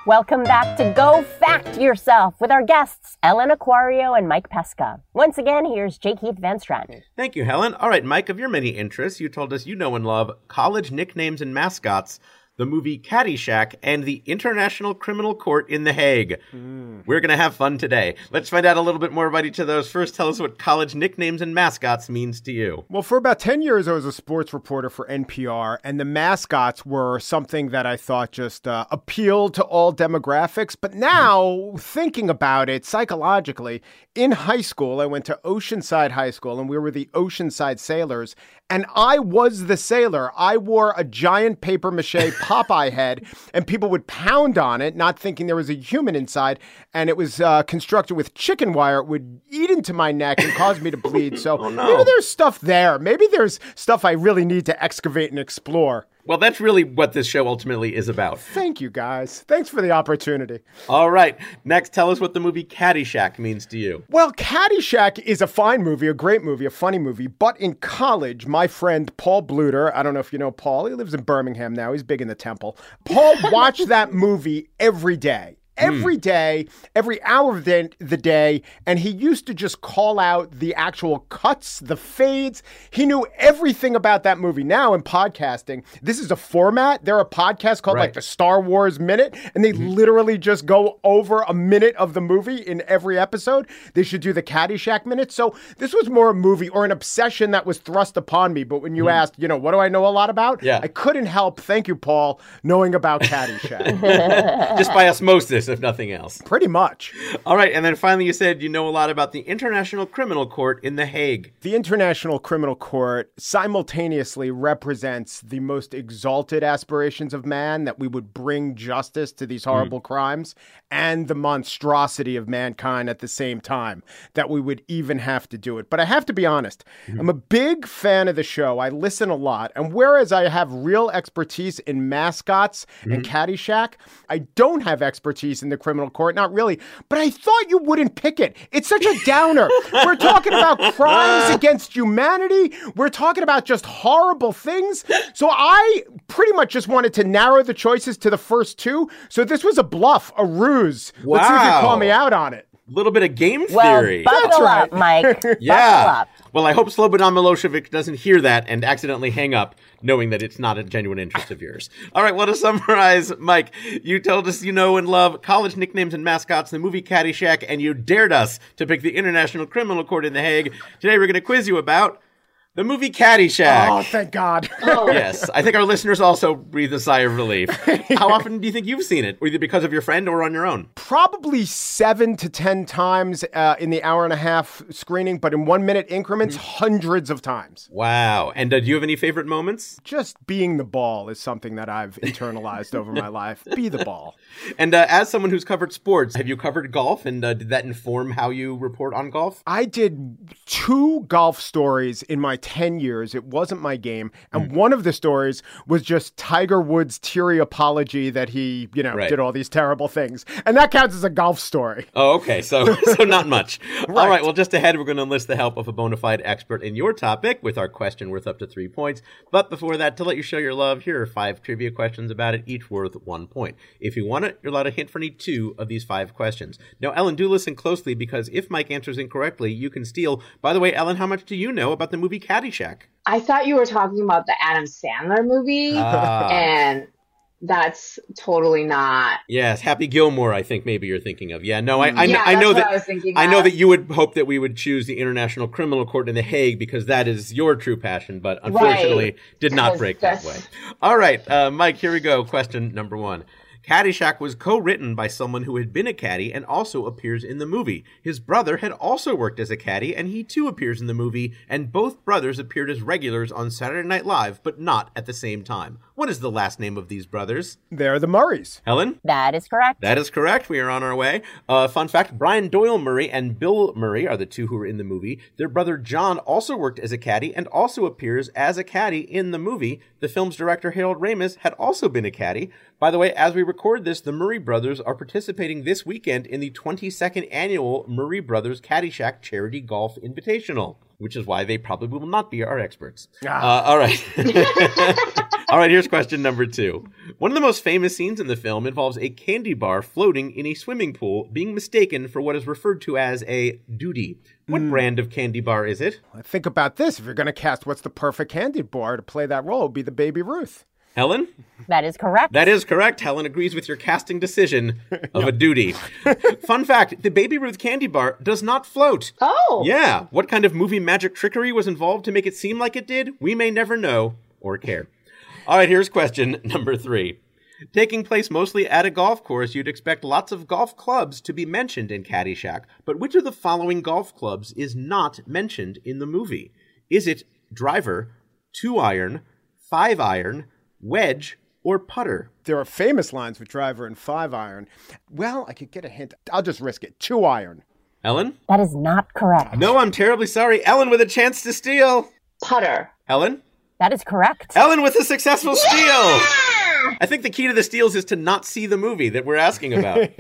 Welcome back to Go Fact Yourself with our guests, Ellen Acuario and Mike Pesca. Once again, here's J. Keith Van Straaten. Thank you, Helen. All right, Mike, of your many interests, you told us you know and love college nicknames and mascots, the movie Caddyshack, and the International Criminal Court in The Hague. We're going to have fun today. Let's find out a little bit more about each of those. First, tell us what college nicknames and mascots means to you. Well, for about 10 years, I was a sports reporter for NPR, and the mascots were something that I thought just uh, appealed to all demographics. But now, thinking about it psychologically, in high school, I went to Oceanside High School, and we were the Oceanside Sailors, and I was the sailor. I wore a giant paper mache Popeye head, and people would pound on it, not thinking there was a human inside, and it was uh, constructed with chicken wire. It would eat into my neck and cause me to bleed. So Oh, no. maybe there's stuff there. Maybe there's stuff I really need to excavate and explore. Well, that's really what this show ultimately is about. Thank you, guys. Thanks for the opportunity. All right, next, tell us what the movie Caddyshack means to you. Well, Caddyshack is a fine movie, a great movie, a funny movie. But in college, my friend Paul Bluter, I don't know if you know Paul, he lives in Birmingham now, he's big in the temple. Paul watched that movie every day. Mm. every day, every hour of the, the day, and he used to just call out the actual cuts, the fades. He knew everything about that movie. Now in podcasting, this is a format. There are podcasts called like the Star Wars Minute, and they mm-hmm. literally just go over a minute of the movie in every episode. They should do the Caddyshack Minute. So this was more a movie or an obsession that was thrust upon me. But when you mm-hmm. asked, you know, what do I know a lot about? Yeah. I couldn't help, thank you, Paul, knowing about Caddyshack. Just by osmosis, if nothing else. Pretty much. All right, and then finally, you said you know a lot about the International Criminal Court in The Hague. The International Criminal Court simultaneously represents the most exalted aspirations of man that we would bring justice to these hmm. horrible crimes and the monstrosity of mankind at the same time that we would even have to do it. But I have to be honest, hmm. I'm a big fan of the show. I listen a lot. And whereas I have real expertise in mascots and hmm. Caddyshack, I don't have expertise in the criminal court. Not really. But I thought you wouldn't pick it. It's such a downer. We're talking about crimes against humanity. We're talking about just horrible things. So I pretty much just wanted to narrow the choices to the first two. So this was a bluff, a ruse. Let's see if you call me out on it. A little bit of game theory. Well, buckle That's right. up, Mike. Buckle yeah. up. Well, I hope Slobodan Milosevic doesn't hear that and accidentally hang up, knowing that it's not a genuine interest of yours. All right, well, to summarize, Mike, you told us you know and love college nicknames and mascots, the movie Caddyshack, and you dared us to pick the International Criminal Court in The Hague. Today, we're going to quiz you about the movie Caddyshack. Oh, thank God. yes, I think our listeners also breathe a sigh of relief. How often do you think you've seen it, either because of your friend or on your own? Probably seven to 10 times uh, in the hour and a half screening, but in one minute increments, hundreds of times. Wow. And uh, do you have any favorite moments? Just being the ball is something that I've internalized over my life. Be the ball. And uh, as someone who's covered sports, have you covered golf? And uh, did that inform how you report on golf? I did two golf stories in my 10 years. It wasn't my game. And hmm. one of the stories was just Tiger Woods' teary apology that he, you know, Right. did all these terrible things. And that counts as a golf story. Oh, okay. So, so not much. All right. Well, just ahead, we're going to enlist the help of a bona fide expert in your topic with our question worth up to three points. But before that, to let you show your love, here are five trivia questions about it, each worth one point. If you want it, you're allowed a hint for any two of these five questions. Now, Ellen, do listen closely because if Mike answers incorrectly, you can steal. By the way, Ellen, how much do you know about the movie Caddyshack? I thought you were talking about the Adam Sandler movie, Ah. and that's totally not. Yes, Happy Gilmore. I think maybe you're thinking of. Yeah, no, I, I, Yeah, I know that. I was thinking I know that you would hope that we would choose the International Criminal Court in The Hague because that is your true passion, but unfortunately Right, did not break that way. All right, uh, Mike. Here we go. Question number one. Caddyshack was co-written by someone who had been a caddy and also appears in the movie. His brother had also worked as a caddy, and he too appears in the movie. And both brothers appeared as regulars on Saturday Night Live, but not at the same time. What is the last name of these brothers? They're the Murrays. Helen. That is correct. That is correct. We are on our way. Uh, fun fact Brian Doyle Murray and Bill Murray are the two who are in the movie. Their brother John also worked as a caddy and also appears as a caddy in the movie. The film's director Harold Ramis had also been a caddy. By the way, as we record this, the Murray brothers are participating this weekend in the 22nd annual Murray Brothers Caddyshack Charity Golf Invitational, which is why they probably will not be our experts. Uh, all right. All right, here's question number two. One of the most famous scenes in the film involves a candy bar floating in a swimming pool being mistaken for what is referred to as a duty. What hmm. brand of candy bar is it? Think about this. If you're going to cast what's the perfect candy bar to play that role, it would be the Baby Ruth. Helen? That is correct. That is correct. Helen agrees with your casting decision of a duty. Fun fact the Baby Ruth candy bar does not float. Oh. Yeah. What kind of movie magic trickery was involved to make it seem like it did? We may never know or care. All right, here's question number three. Taking place mostly at a golf course, you'd expect lots of golf clubs to be mentioned in Caddyshack, but which of the following golf clubs is not mentioned in the movie? Is it driver, two iron, five iron, wedge, or putter? There are famous lines with driver and five iron. Well, I could get a hint. I'll just risk it. Two iron. Ellen? That is not correct. No, I'm terribly sorry. Ellen with a chance to steal. Putter. Ellen? That is correct. Ellen with a successful steal. I think the key to the steals is to not see the movie that we're asking about.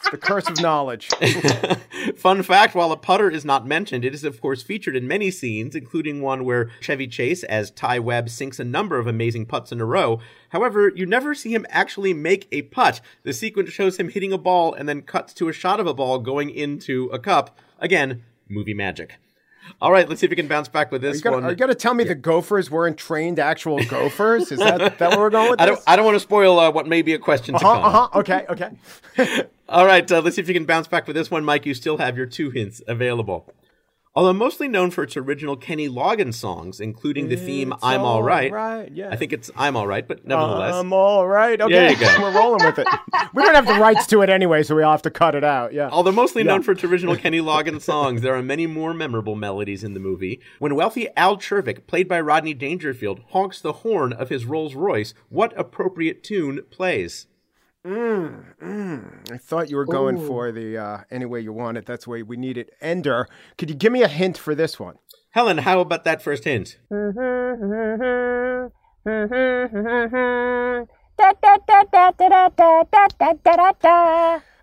It's the curse of knowledge. Fun fact while a putter is not mentioned, it is, of course, featured in many scenes, including one where Chevy Chase, as Ty Webb, sinks a number of amazing putts in a row. However, you never see him actually make a putt. The sequence shows him hitting a ball and then cuts to a shot of a ball going into a cup. Again, movie magic. All right, let's see if we can bounce back with Are this you, gonna, one. are you gonna tell me the Gophers weren't trained actual Gophers? Is that, that what we're going with? I don't. this? I don't want to spoil uh, what may be a question to Uh-huh, come. uh-huh. Okay, okay. All right, uh, let's see if you can bounce back with this one, Mike. You still have your two hints available. Although mostly known for its original Kenny Loggins songs, including the theme It's "I'm All Right." right, yeah. I think it's "I'm All Right," but nevertheless, I'm all right. Okay, There you go. we're rolling with it. We don't have the rights to it anyway, so we all have to cut it out. Yeah. Although mostly Yeah. known for its original Kenny Loggins songs, there are many more memorable melodies in the movie. When wealthy Al Czervik, played by Rodney Dangerfield, honks the horn of his Rolls Royce, what appropriate tune plays? Mm, mm. I thought you were going Ooh. for the uh, any way you want it. That's the way we need it. Ender, could you give me a hint for this one? Helen, how about that first hint?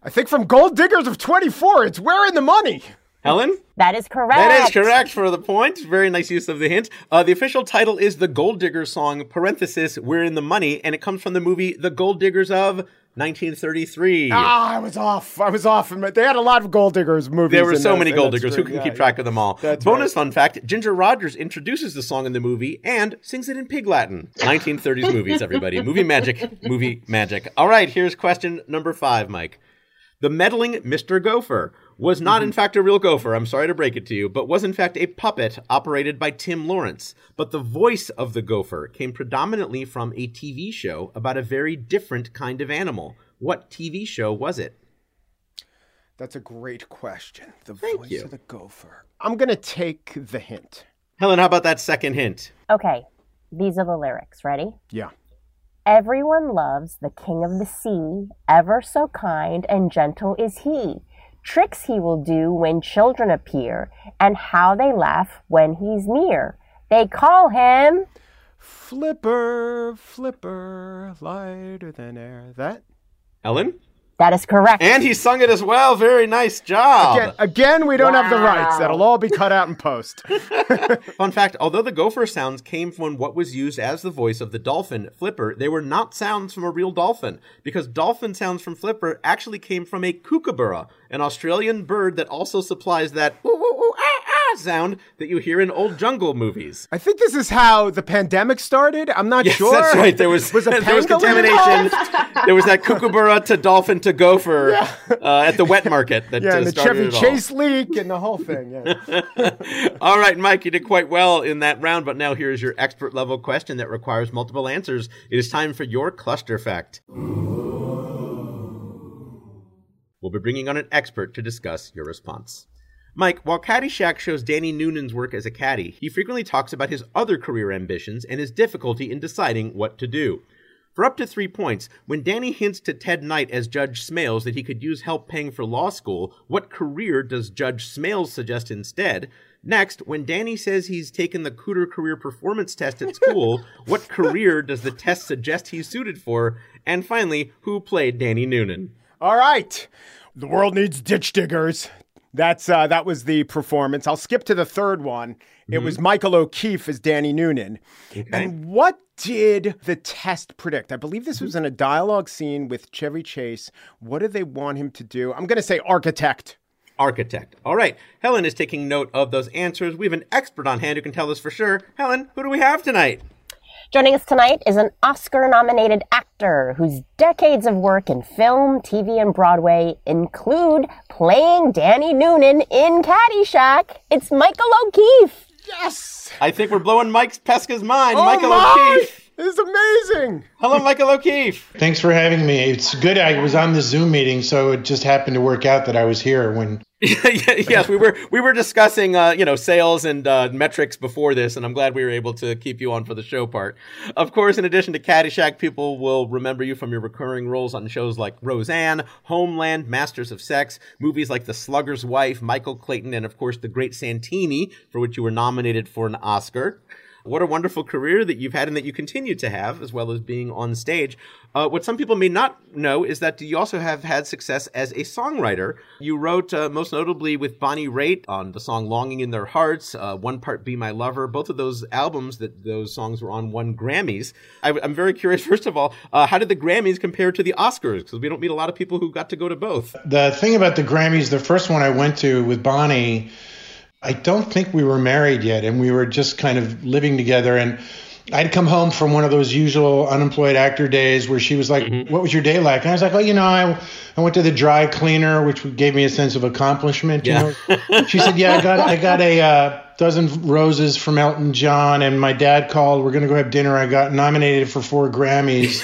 I think from Gold Diggers of 24, it's Where in the Money. Helen? That is correct. That is correct for the point. Very nice use of the hint. Uh, the official title is the Gold Diggers song, parenthesis, We're in the Money, and it comes from the movie The Gold Diggers of 1933. Ah, I was off. I was off. They had a lot of Gold Diggers movies. There were so this- many gold diggers. Who can Yeah, keep track of them all? That's Bonus fun fact Ginger Rogers introduces the song in the movie and sings it in Pig Latin. 1930s movies, everybody. movie magic. Movie magic. All right, here's question number five, Mike. The meddling Mr. Gopher was not, in mm-hmm. fact, a real gopher. I'm sorry to break it to you, but was, in fact, a puppet operated by Tim Lawrence. But the voice of the gopher came predominantly from a TV show about a very different kind of animal. What TV show was it? That's a great question. The Thank voice you. of the gopher. I'm going to take the hint. Helen, how about that second hint? Okay, these are the lyrics. Ready? Yeah. Everyone loves the king of the sea, ever so kind and gentle is he. Tricks he will do when children appear, and how they laugh when he's near. They call him. Flipper, flipper, lighter than air. That? Helen? That is correct. And he sung it as well. Very nice job. Again, again, we don't have the rights. That'll all be cut out in post. Fun fact although the gopher sounds came from what was used as the voice of the dolphin, Flipper, they were not sounds from a real dolphin, because dolphin sounds from Flipper actually came from a kookaburra, an Australian bird that also supplies that woo, woo, woo, ah, ah sound that you hear in old jungle movies. I think this is how the pandemic started. I'm not Yes, sure. that's right. There was, was a there was contamination. there was that kookaburra to dolphin to gopher uh, at the wet market that yeah, uh, and the Chevy. Chase leak and the whole thing. Yeah. All right, Mike, you did quite well in that round, but now here's your expert level question that requires multiple answers. It is time for your cluster fact. We'll be bringing on an expert to discuss your response. Mike, while Caddyshack shows Danny Noonan's work as a caddy, he frequently talks about his other career ambitions and his difficulty in deciding what to do. For up to three points, when Danny hints to Ted Knight as Judge Smails that he could use help paying for law school, what career does Judge Smails suggest instead? Next, when Danny says he's taken the Cooter Career Performance Test at school, what career does the test suggest he's suited for? And finally, who played Danny Noonan? All right. The world needs ditch diggers. That's uh, that was the performance. I'll skip to the third one. It was mm-hmm. Michael O'Keefe as Danny Noonan. And what did the test predict? I believe this mm-hmm. was in a dialogue scene with Chevy Chase. What do they want him to do? I'm going to say architect. Architect. All right. Helen is taking note of those answers. We have an expert on hand who can tell us for sure. Helen, who do we have tonight? Joining us tonight is an Oscar nominated actor whose decades of work in film, TV, and Broadway include playing Danny Noonan in Caddyshack. It's Michael O'Keefe. Yes! I think we're blowing Mike Pesca's mind. Oh Michael my! O'Keefe. This is amazing. Hello, Michael O'Keefe. Thanks for having me. It's good. I was on the Zoom meeting, so it just happened to work out that I was here when. yes, we were we were discussing uh, you know sales and uh, metrics before this, and I'm glad we were able to keep you on for the show part. Of course, in addition to Caddyshack, people will remember you from your recurring roles on shows like Roseanne, Homeland, Masters of Sex, movies like The Slugger's Wife, Michael Clayton, and of course The Great Santini, for which you were nominated for an Oscar. What a wonderful career that you've had and that you continue to have, as well as being on stage. Uh, what some people may not know is that you also have had success as a songwriter. You wrote uh, most notably with Bonnie Raitt on the song Longing in Their Hearts, uh, One Part Be My Lover. Both of those albums that those songs were on won Grammys. I, am very curious, first of all, uh, how did the Grammys compare to the Oscars? Because we don't meet a lot of people who got to go to both. The thing about the Grammys, the first one I went to with Bonnie, I don't think we were married yet, and we were just kind of living together. And I'd come home from one of those usual unemployed actor days where she was like, mm-hmm. "What was your day like?" And I was like, "Oh, you know, I I went to the dry cleaner, which gave me a sense of accomplishment." You yeah. know, she said, "Yeah, I got I got a uh, dozen roses from Elton John, and my dad called. We're gonna go have dinner. I got nominated for four Grammys.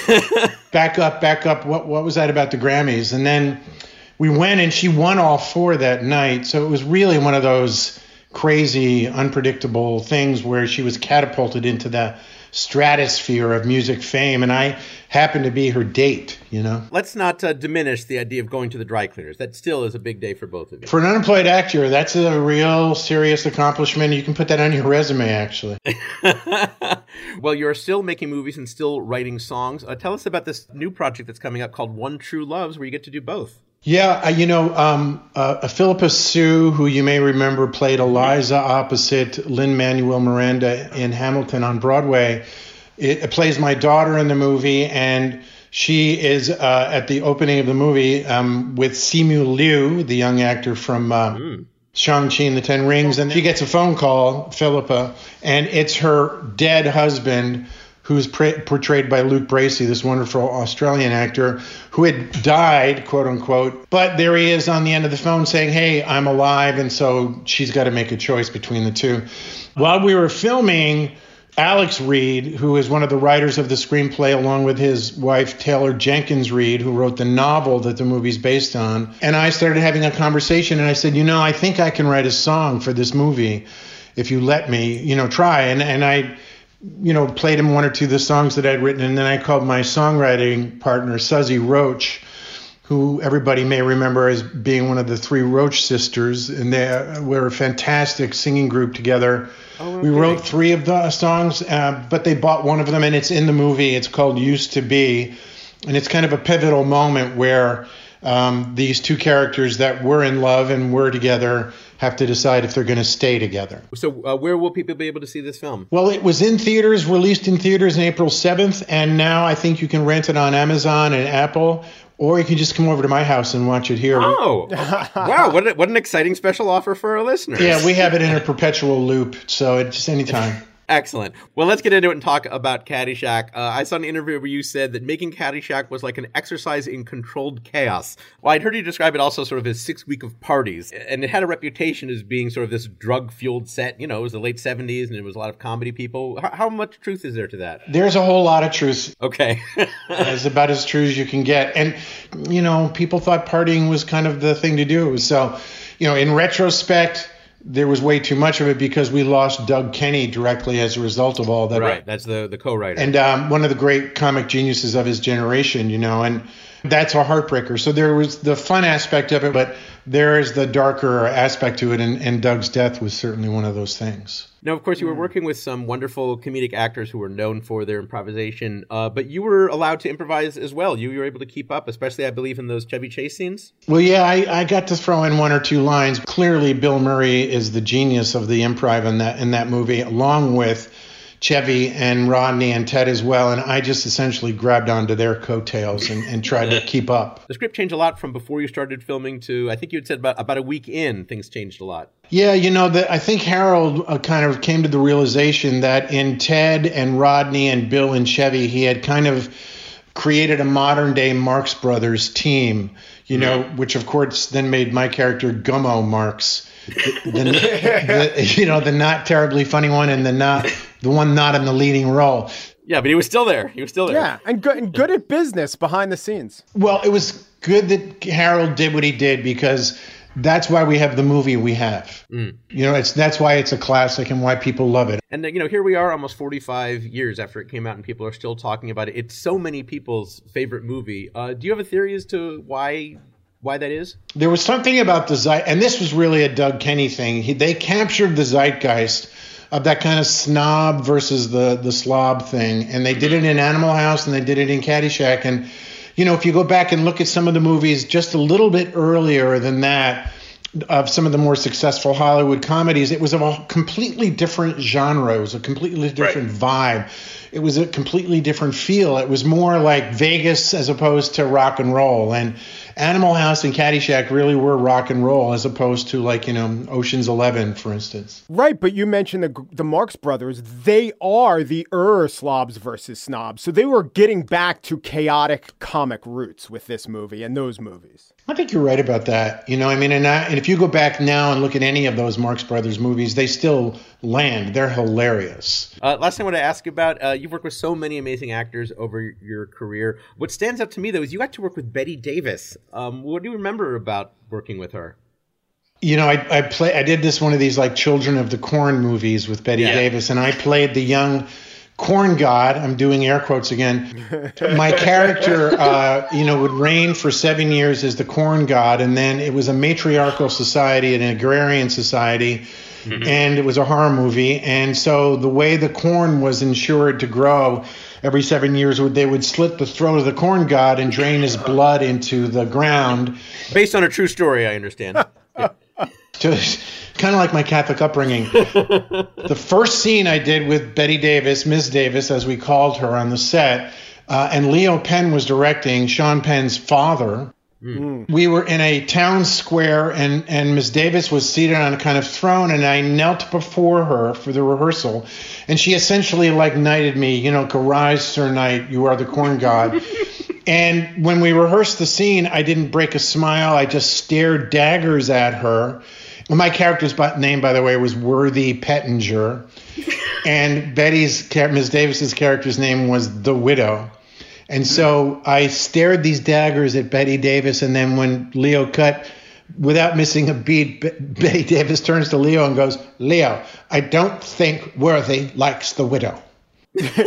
back up, back up. What what was that about the Grammys?" And then we went, and she won all four that night. So it was really one of those crazy, unpredictable things where she was catapulted into the stratosphere of music fame, and I happened to be her date, you know? Let's not uh, diminish the idea of going to the dry cleaners. That still is a big day for both of you. For an unemployed actor, that's a real serious accomplishment. You can put that on your resume, actually. well, you're still making movies and still writing songs. Uh, tell us about this new project that's coming up called One True Loves, where you get to do both. Yeah, you know, um, uh, Phillipa Soo, who you may remember played Eliza opposite Lin Manuel Miranda in Hamilton on Broadway, it, it, plays my daughter in the movie, and she is uh, at the opening of the movie um, with Simu Liu, the young actor from uh, mm. Shang-Chi and the Ten Rings, and she gets a phone call, Phillipa, and it's her dead husband who's pra- portrayed by Luke Bracey, this wonderful Australian actor who had died, quote unquote. But there he is on the end of the phone saying, Hey, I'm alive. And so she's got to make a choice between the two. While we were filming, Alex Reid, who is one of the writers of the screenplay, along with his wife, Taylor Jenkins Reid, who wrote the novel that the movie's based on, and I started having a conversation. And I said, You know, I think I can write a song for this movie if you let me, you know, try. And, and I, you know, played him one or two of the songs that I'd written, and then I called my songwriting partner, Suzzy Roche, who everybody may remember as being one of the three Roche sisters, and they were a fantastic singing group together. Oh, okay. We wrote three of the songs, uh, but they bought one of them, and it's in the movie. It's called "Used to Be," and it's kind of a pivotal moment where um, these two characters that were in love and were together have to decide if they're going to stay together. So, uh, where will people be able to see this film? Well, it was in theaters, released in theaters on April 7th, and now I think you can rent it on Amazon and Apple. Or you can just come over to my house and watch it here. Oh, wow! What, a, what an exciting special offer for our listeners. Yeah, we have it in a perpetual loop, so it's just anytime. Excellent. Well, let's get into it and talk about Caddyshack. Uh, I saw an interview where you said that making Caddyshack was like an exercise in controlled chaos. Well, I'd heard you describe it also sort of as six week of parties, and it had a reputation as being sort of this drug fueled set. You know, it was the late 70s and it was a lot of comedy people. How, how much truth is there to that? There's a whole lot of truth. Okay. it's about as true as you can get. And, you know, people thought partying was kind of the thing to do. So, you know, in retrospect, there was way too much of it because we lost Doug Kenney directly as a result of all that. Right, that's the the co-writer and um, one of the great comic geniuses of his generation, you know, and that's a heartbreaker. So there was the fun aspect of it, but there is the darker aspect to it, and, and Doug's death was certainly one of those things. Now, of course, you were working with some wonderful comedic actors who were known for their improvisation, uh, but you were allowed to improvise as well. You, you were able to keep up, especially, I believe, in those Chevy Chase scenes. Well, yeah, I, I got to throw in one or two lines. Clearly, Bill Murray is the genius of the improv in that in that movie, along with Chevy and Rodney and Ted as well, and I just essentially grabbed onto their coattails and, and tried to keep up. The script changed a lot from before you started filming to I think you had said about about a week in things changed a lot. Yeah, you know that I think Harold uh, kind of came to the realization that in Ted and Rodney and Bill and Chevy, he had kind of created a modern day Marx Brothers team, you know, which of course then made my character Gummo Marx. The, the, you know the not terribly funny one and the not the one not in the leading role. Yeah, but he was still there. He was still there. Yeah, and good and good at business behind the scenes. Well, it was good that Harold did what he did because that's why we have the movie we have. Mm. You know, it's that's why it's a classic and why people love it. And you know, here we are almost 45 years after it came out and people are still talking about it. It's so many people's favorite movie. Uh, do you have a theory as to why why that is? There was something about the zeit and this was really a Doug Kenney thing. He, they captured the zeitgeist of that kind of snob versus the the slob thing. And they did it in Animal House and they did it in Caddyshack. And you know, if you go back and look at some of the movies just a little bit earlier than that, of some of the more successful Hollywood comedies, it was of a completely different genre. It was a completely different vibe. It was a completely different feel. It was more like Vegas as opposed to rock and roll. And Animal House and Caddyshack really were rock and roll as opposed to like, you know, Ocean's 11, for instance. Right, but you mentioned the the Marx brothers. They are the Ur slobs versus snobs. So they were getting back to chaotic comic roots with this movie and those movies. I think you're right about that. You know, I mean, and, I, and if you go back now and look at any of those Marx Brothers movies, they still land. They're hilarious. Uh, last thing I want to ask about, uh, you've worked with so many amazing actors over your career. What stands out to me, though, is you got to work with Bette Davis. Um, what do you remember about working with her? You know, I, I play. I did this one of these like Children of the Corn movies with Bette Yeah. Davis, and I played the young corn god. I'm doing air quotes again. My character, uh, you know, would reign for seven years as the corn god, and then it was a matriarchal society, an agrarian society, and it was a horror movie. And so the way the corn was ensured to grow every seven years, would they would slit the throat of the corn god and drain his blood into the ground. Based on a true story, I understand. Just kind of like my Catholic upbringing. the first scene I did with Bette Davis, Ms. Davis, as we called her on the set, uh, and Leo Penn was directing, Sean Penn's father. Mm. We were in a town square, and, and Ms. Davis was seated on a kind of throne, and I knelt before her for the rehearsal. And she essentially like knighted me, you know, arise, Sir Knight, you are the corn god. and when we rehearsed the scene, I didn't break a smile. I just stared daggers at her. And My character's name, by the way, was Worthy Pettinger, and Bette's Ms. Davis's character's name was the Widow. And so I stared these daggers at Bette Davis, and then when Leo cut, without missing a beat, Be- Bette Davis turns to Leo and goes, "Leo, I don't think Worthy likes the widow." and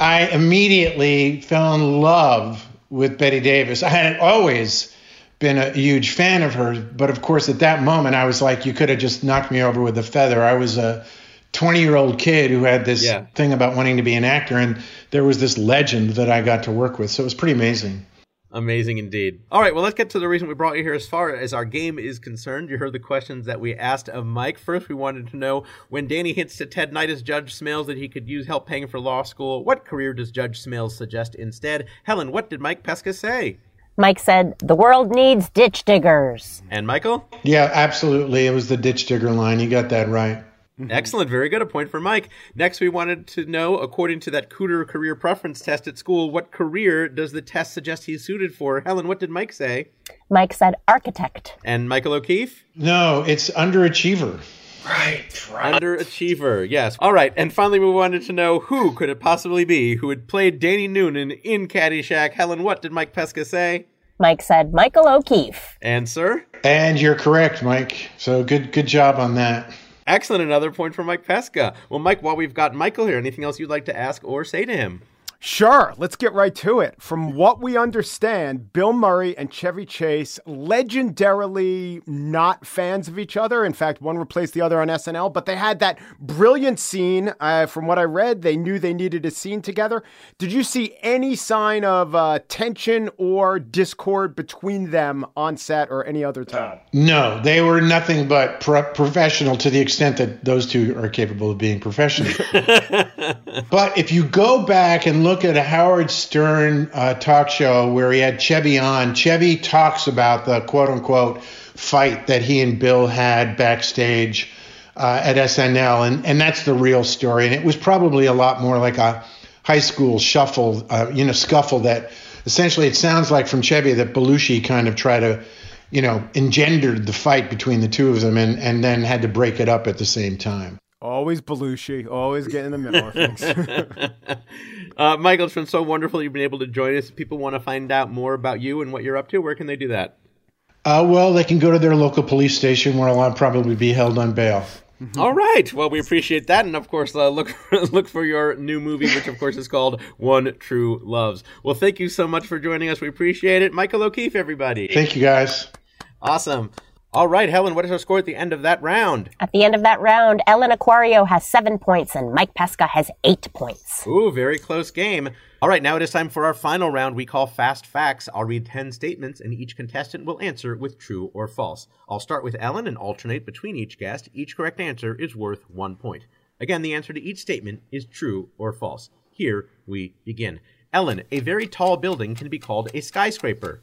I immediately fell in love with Bette Davis. I had always been a huge fan of her, but of course, at that moment, I was like, you could have just knocked me over with a feather. I was a 20 year old kid who had this Yeah. thing about wanting to be an actor, and there was this legend that I got to work with. So it was pretty amazing. Amazing indeed. All right, well, let's get to the reason we brought you here as far as our game is concerned. You heard the questions that we asked of Mike. First, we wanted to know when Danny hints to Ted Knight as Judge Smails that he could use help paying for law school, what career does Judge Smails suggest instead? Helen, what did Mike Pesca say? Mike said, The world needs ditch diggers. And Michael? Yeah, absolutely. It was the ditch digger line. You got that right. Mm-hmm. Excellent. Very good. A point for Mike. Next, we wanted to know, according to that Cooter career preference test at school, what career does the test suggest he's suited for? Helen, what did Mike say? Mike said, Architect. And Michael O'Keefe? No, it's underachiever. Right, right. Underachiever, yes. All right, and finally, we wanted to know who could it possibly be who had played Danny Noonan in Caddyshack. Helen, what did Mike Pesca say? Mike said, Michael O'Keefe. And sir? And you're correct, Mike. So good, good job on that. Excellent. Another point for Mike Pesca. Well, Mike, while we've got Michael here, anything else you'd like to ask or say to him? Sure, let's get right to it. From what we understand, Bill Murray and Chevy Chase legendarily not fans of each other. In fact, one replaced the other on SNL, but they had that brilliant scene. Uh, from what I read, they knew they needed a scene together. Did you see any sign of uh, tension or discord between them on set or any other time? No, they were nothing but pro- professional to the extent that those two are capable of being professional. but if you go back and look at a Howard Stern uh, talk show where he had Chevy on, Chevy talks about the quote unquote fight that he and Bill had backstage uh, at SNL, and, and that's the real story. And it was probably a lot more like a high school shuffle, uh, you know, scuffle that essentially it sounds like from Chevy that Belushi kind of tried to you know, engendered the fight between the two of them and, and then had to break it up at the same time. Always Belushi, always get in the middle of things. uh, Michael, it's been so wonderful you've been able to join us. If people want to find out more about you and what you're up to, where can they do that? Uh, well, they can go to their local police station where I'll probably be held on bail. All right. Well, we appreciate that, and of course, uh, look look for your new movie, which of course is called One True Loves. Well, thank you so much for joining us. We appreciate it, Michael O'Keefe. Everybody. Thank you, guys. Awesome. All right, Helen, what is our score at the end of that round? At the end of that round, Ellen Acuario has seven points and Mike Pesca has eight points. Ooh, very close game. All right, now it is time for our final round we call Fast Facts. I'll read 10 statements and each contestant will answer with true or false. I'll start with Ellen and alternate between each guest. Each correct answer is worth one point. Again, the answer to each statement is true or false. Here we begin. Ellen, a very tall building can be called a skyscraper.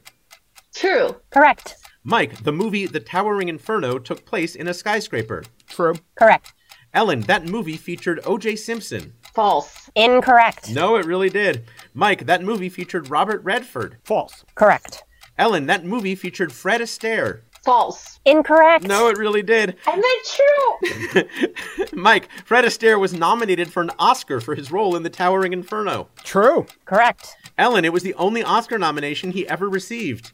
True. Correct. Mike, the movie The Towering Inferno took place in a skyscraper. True. Correct. Ellen, that movie featured O.J. Simpson. False. Incorrect. No, it really did. Mike, that movie featured Robert Redford. False. Correct. Ellen, that movie featured Fred Astaire. False. Incorrect. No, it really did. And then true. Mike, Fred Astaire was nominated for an Oscar for his role in The Towering Inferno. True. Correct. Ellen, it was the only Oscar nomination he ever received.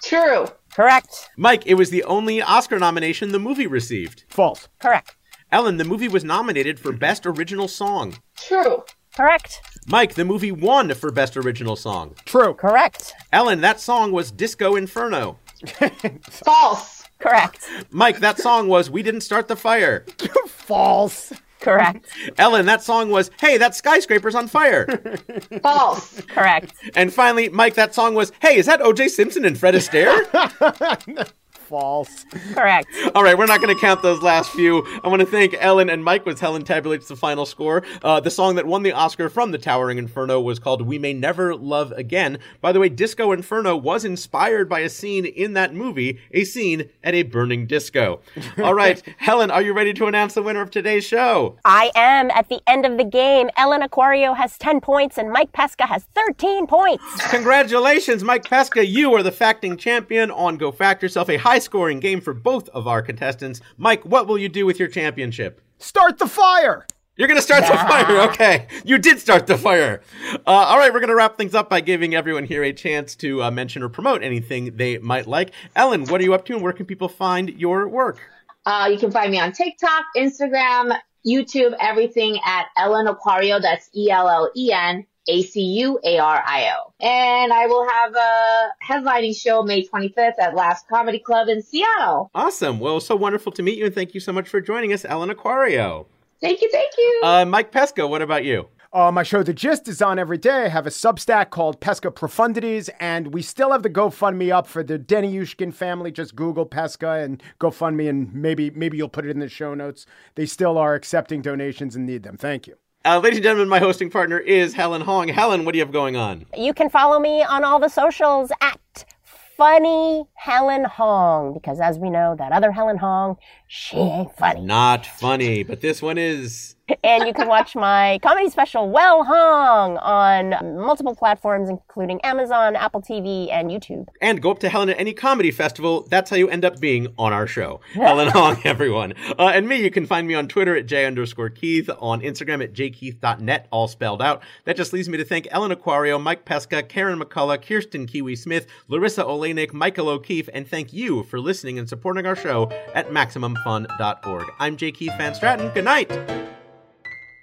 True. Correct. Mike, it was the only Oscar nomination the movie received. False. Correct. Ellen, the movie was nominated for Best Original Song. True. Correct. Mike, the movie won for Best Original Song. True. Correct. Ellen, that song was Disco Inferno. False. Correct. Mike, that song was We Didn't Start the Fire. False. Correct. Ellen, that song was Hey, that skyscraper's on fire. False. Correct. and finally, Mike, that song was Hey, is that OJ Simpson and Fred Astaire? False. Correct. All right, we're not going to count those last few. I want to thank Ellen and Mike with Helen tabulates the final score. Uh, the song that won the Oscar from The Towering Inferno was called We May Never Love Again. By the way, Disco Inferno was inspired by a scene in that movie, a scene at a burning disco. All right, Helen, are you ready to announce the winner of today's show? I am at the end of the game. Ellen Acuario has 10 points and Mike Pesca has 13 points. Congratulations, Mike Pesca. You are the facting champion on Go Fact Yourself, a high scoring game for both of our contestants. Mike, what will you do with your championship? Start the fire. You're going to start the fire. Okay. You did start the fire. Uh, all right. We're going to wrap things up by giving everyone here a chance to uh, mention or promote anything they might like. Ellen, what are you up to and where can people find your work? Uh, you can find me on TikTok, Instagram, YouTube, everything at Ellen Acuario. That's E L L E N A C U A R I O. And I will have a headlining show May 25th at Laughs Comedy Club in Seattle. Awesome. Well, so wonderful to meet you and thank you so much for joining us, Ellen Acuario. Thank you, thank you. Uh, Mike Pesca, what about you? Uh, my show, The Gist, is on every day. I have a Substack called Pesca Profundities, and we still have the GoFundMe up for the Denny Yushkin family. Just Google Pesca and GoFundMe, and maybe maybe you'll put it in the show notes. They still are accepting donations and need them. Thank you. Uh, ladies and gentlemen, my hosting partner is Helen Hong. Helen, what do you have going on? You can follow me on all the socials at Funny Helen Hong, because as we know, that other Helen Hong, she ain't funny. Not funny, but this one is. And you can watch my comedy special, Well Hung, on multiple platforms, including Amazon, Apple TV, and YouTube. And go up to Helen at any comedy festival. That's how you end up being on our show. Helen Hong, everyone. Uh, and me, you can find me on Twitter at J underscore Keith, on Instagram at jkeith.net, all spelled out. That just leaves me to thank Ellen Acuario, Mike Pesca, Karen McCullah, Kirsten Kiwi Smith, Larisa Oleynik, Michael O'Keefe, and thank you for listening and supporting our show at MaximumFun.org. I'm J. Keith Van Straaten. Good night.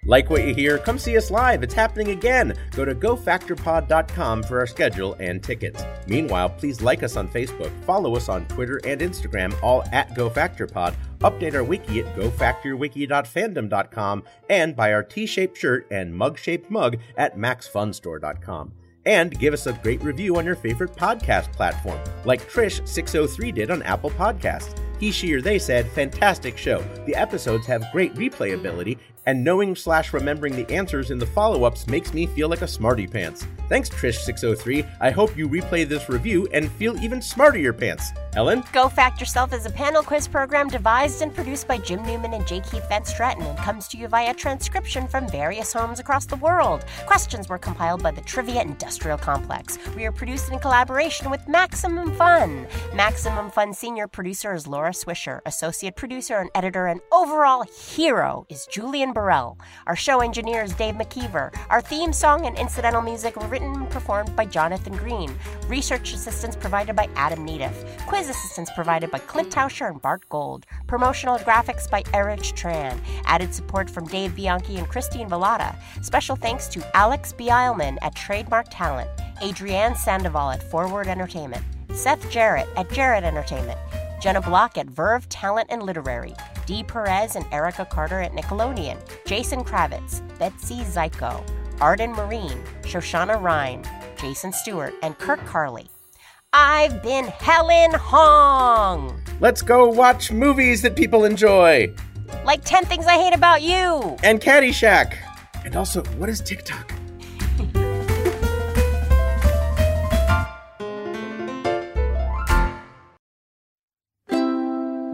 Like what you hear? Come see us live. It's happening again. Go to gofactorpod.com for our schedule and tickets. Meanwhile, please like us on Facebook, follow us on Twitter and Instagram, all at GoFactorPod, update our wiki at gofactorwiki.fandom.com, and buy our T-shaped shirt and mug-shaped mug at maxfunstore.com. And give us a great review on your favorite podcast platform, like Trish603 did on Apple Podcasts. He, she, or they said, fantastic show. The episodes have great replayability, and knowing slash remembering the answers in the follow ups makes me feel like a smarty pants. Thanks, Trish603. I hope you replay this review and feel even smarter pants. Ellen? Go Fact Yourself is a panel quiz program devised and produced by Jim Newman and J. Keith Van Straaten and comes to you via transcription from various homes across the world. Questions were compiled by the Trivia Industrial Complex. We are produced in collaboration with Maximum Fun. Maximum Fun senior producer is Laura Swisher. Associate producer and editor and overall hero is Julian Burrell. Our show engineer is Dave McKeever. Our theme song and incidental music were written and performed by Jonathan Green. Research assistance provided by Adam Neediff. Quiz assistance provided by Clint Tauscher and Bart Gold. Promotional graphics by Erich Tran. Added support from Dave Bianchi and Christine Velada. Special thanks to Alex Bialman at Trademark Talent, Adrienne Sandoval at Forward Entertainment, Seth Jarrett at Jarrett Entertainment, Jenna Block at Verve Talent and Literary, Dee Perez and Erica Carter at Nickelodeon, Jason Kravitz, Betsy Zyko, Arden Marine, Shoshana Rhine, Jason Stewart, and Kirk Carley. I've been Helen Hong! Let's go watch movies that people enjoy. Like 10 Things I Hate About You! And Caddyshack. And also, what is TikTok?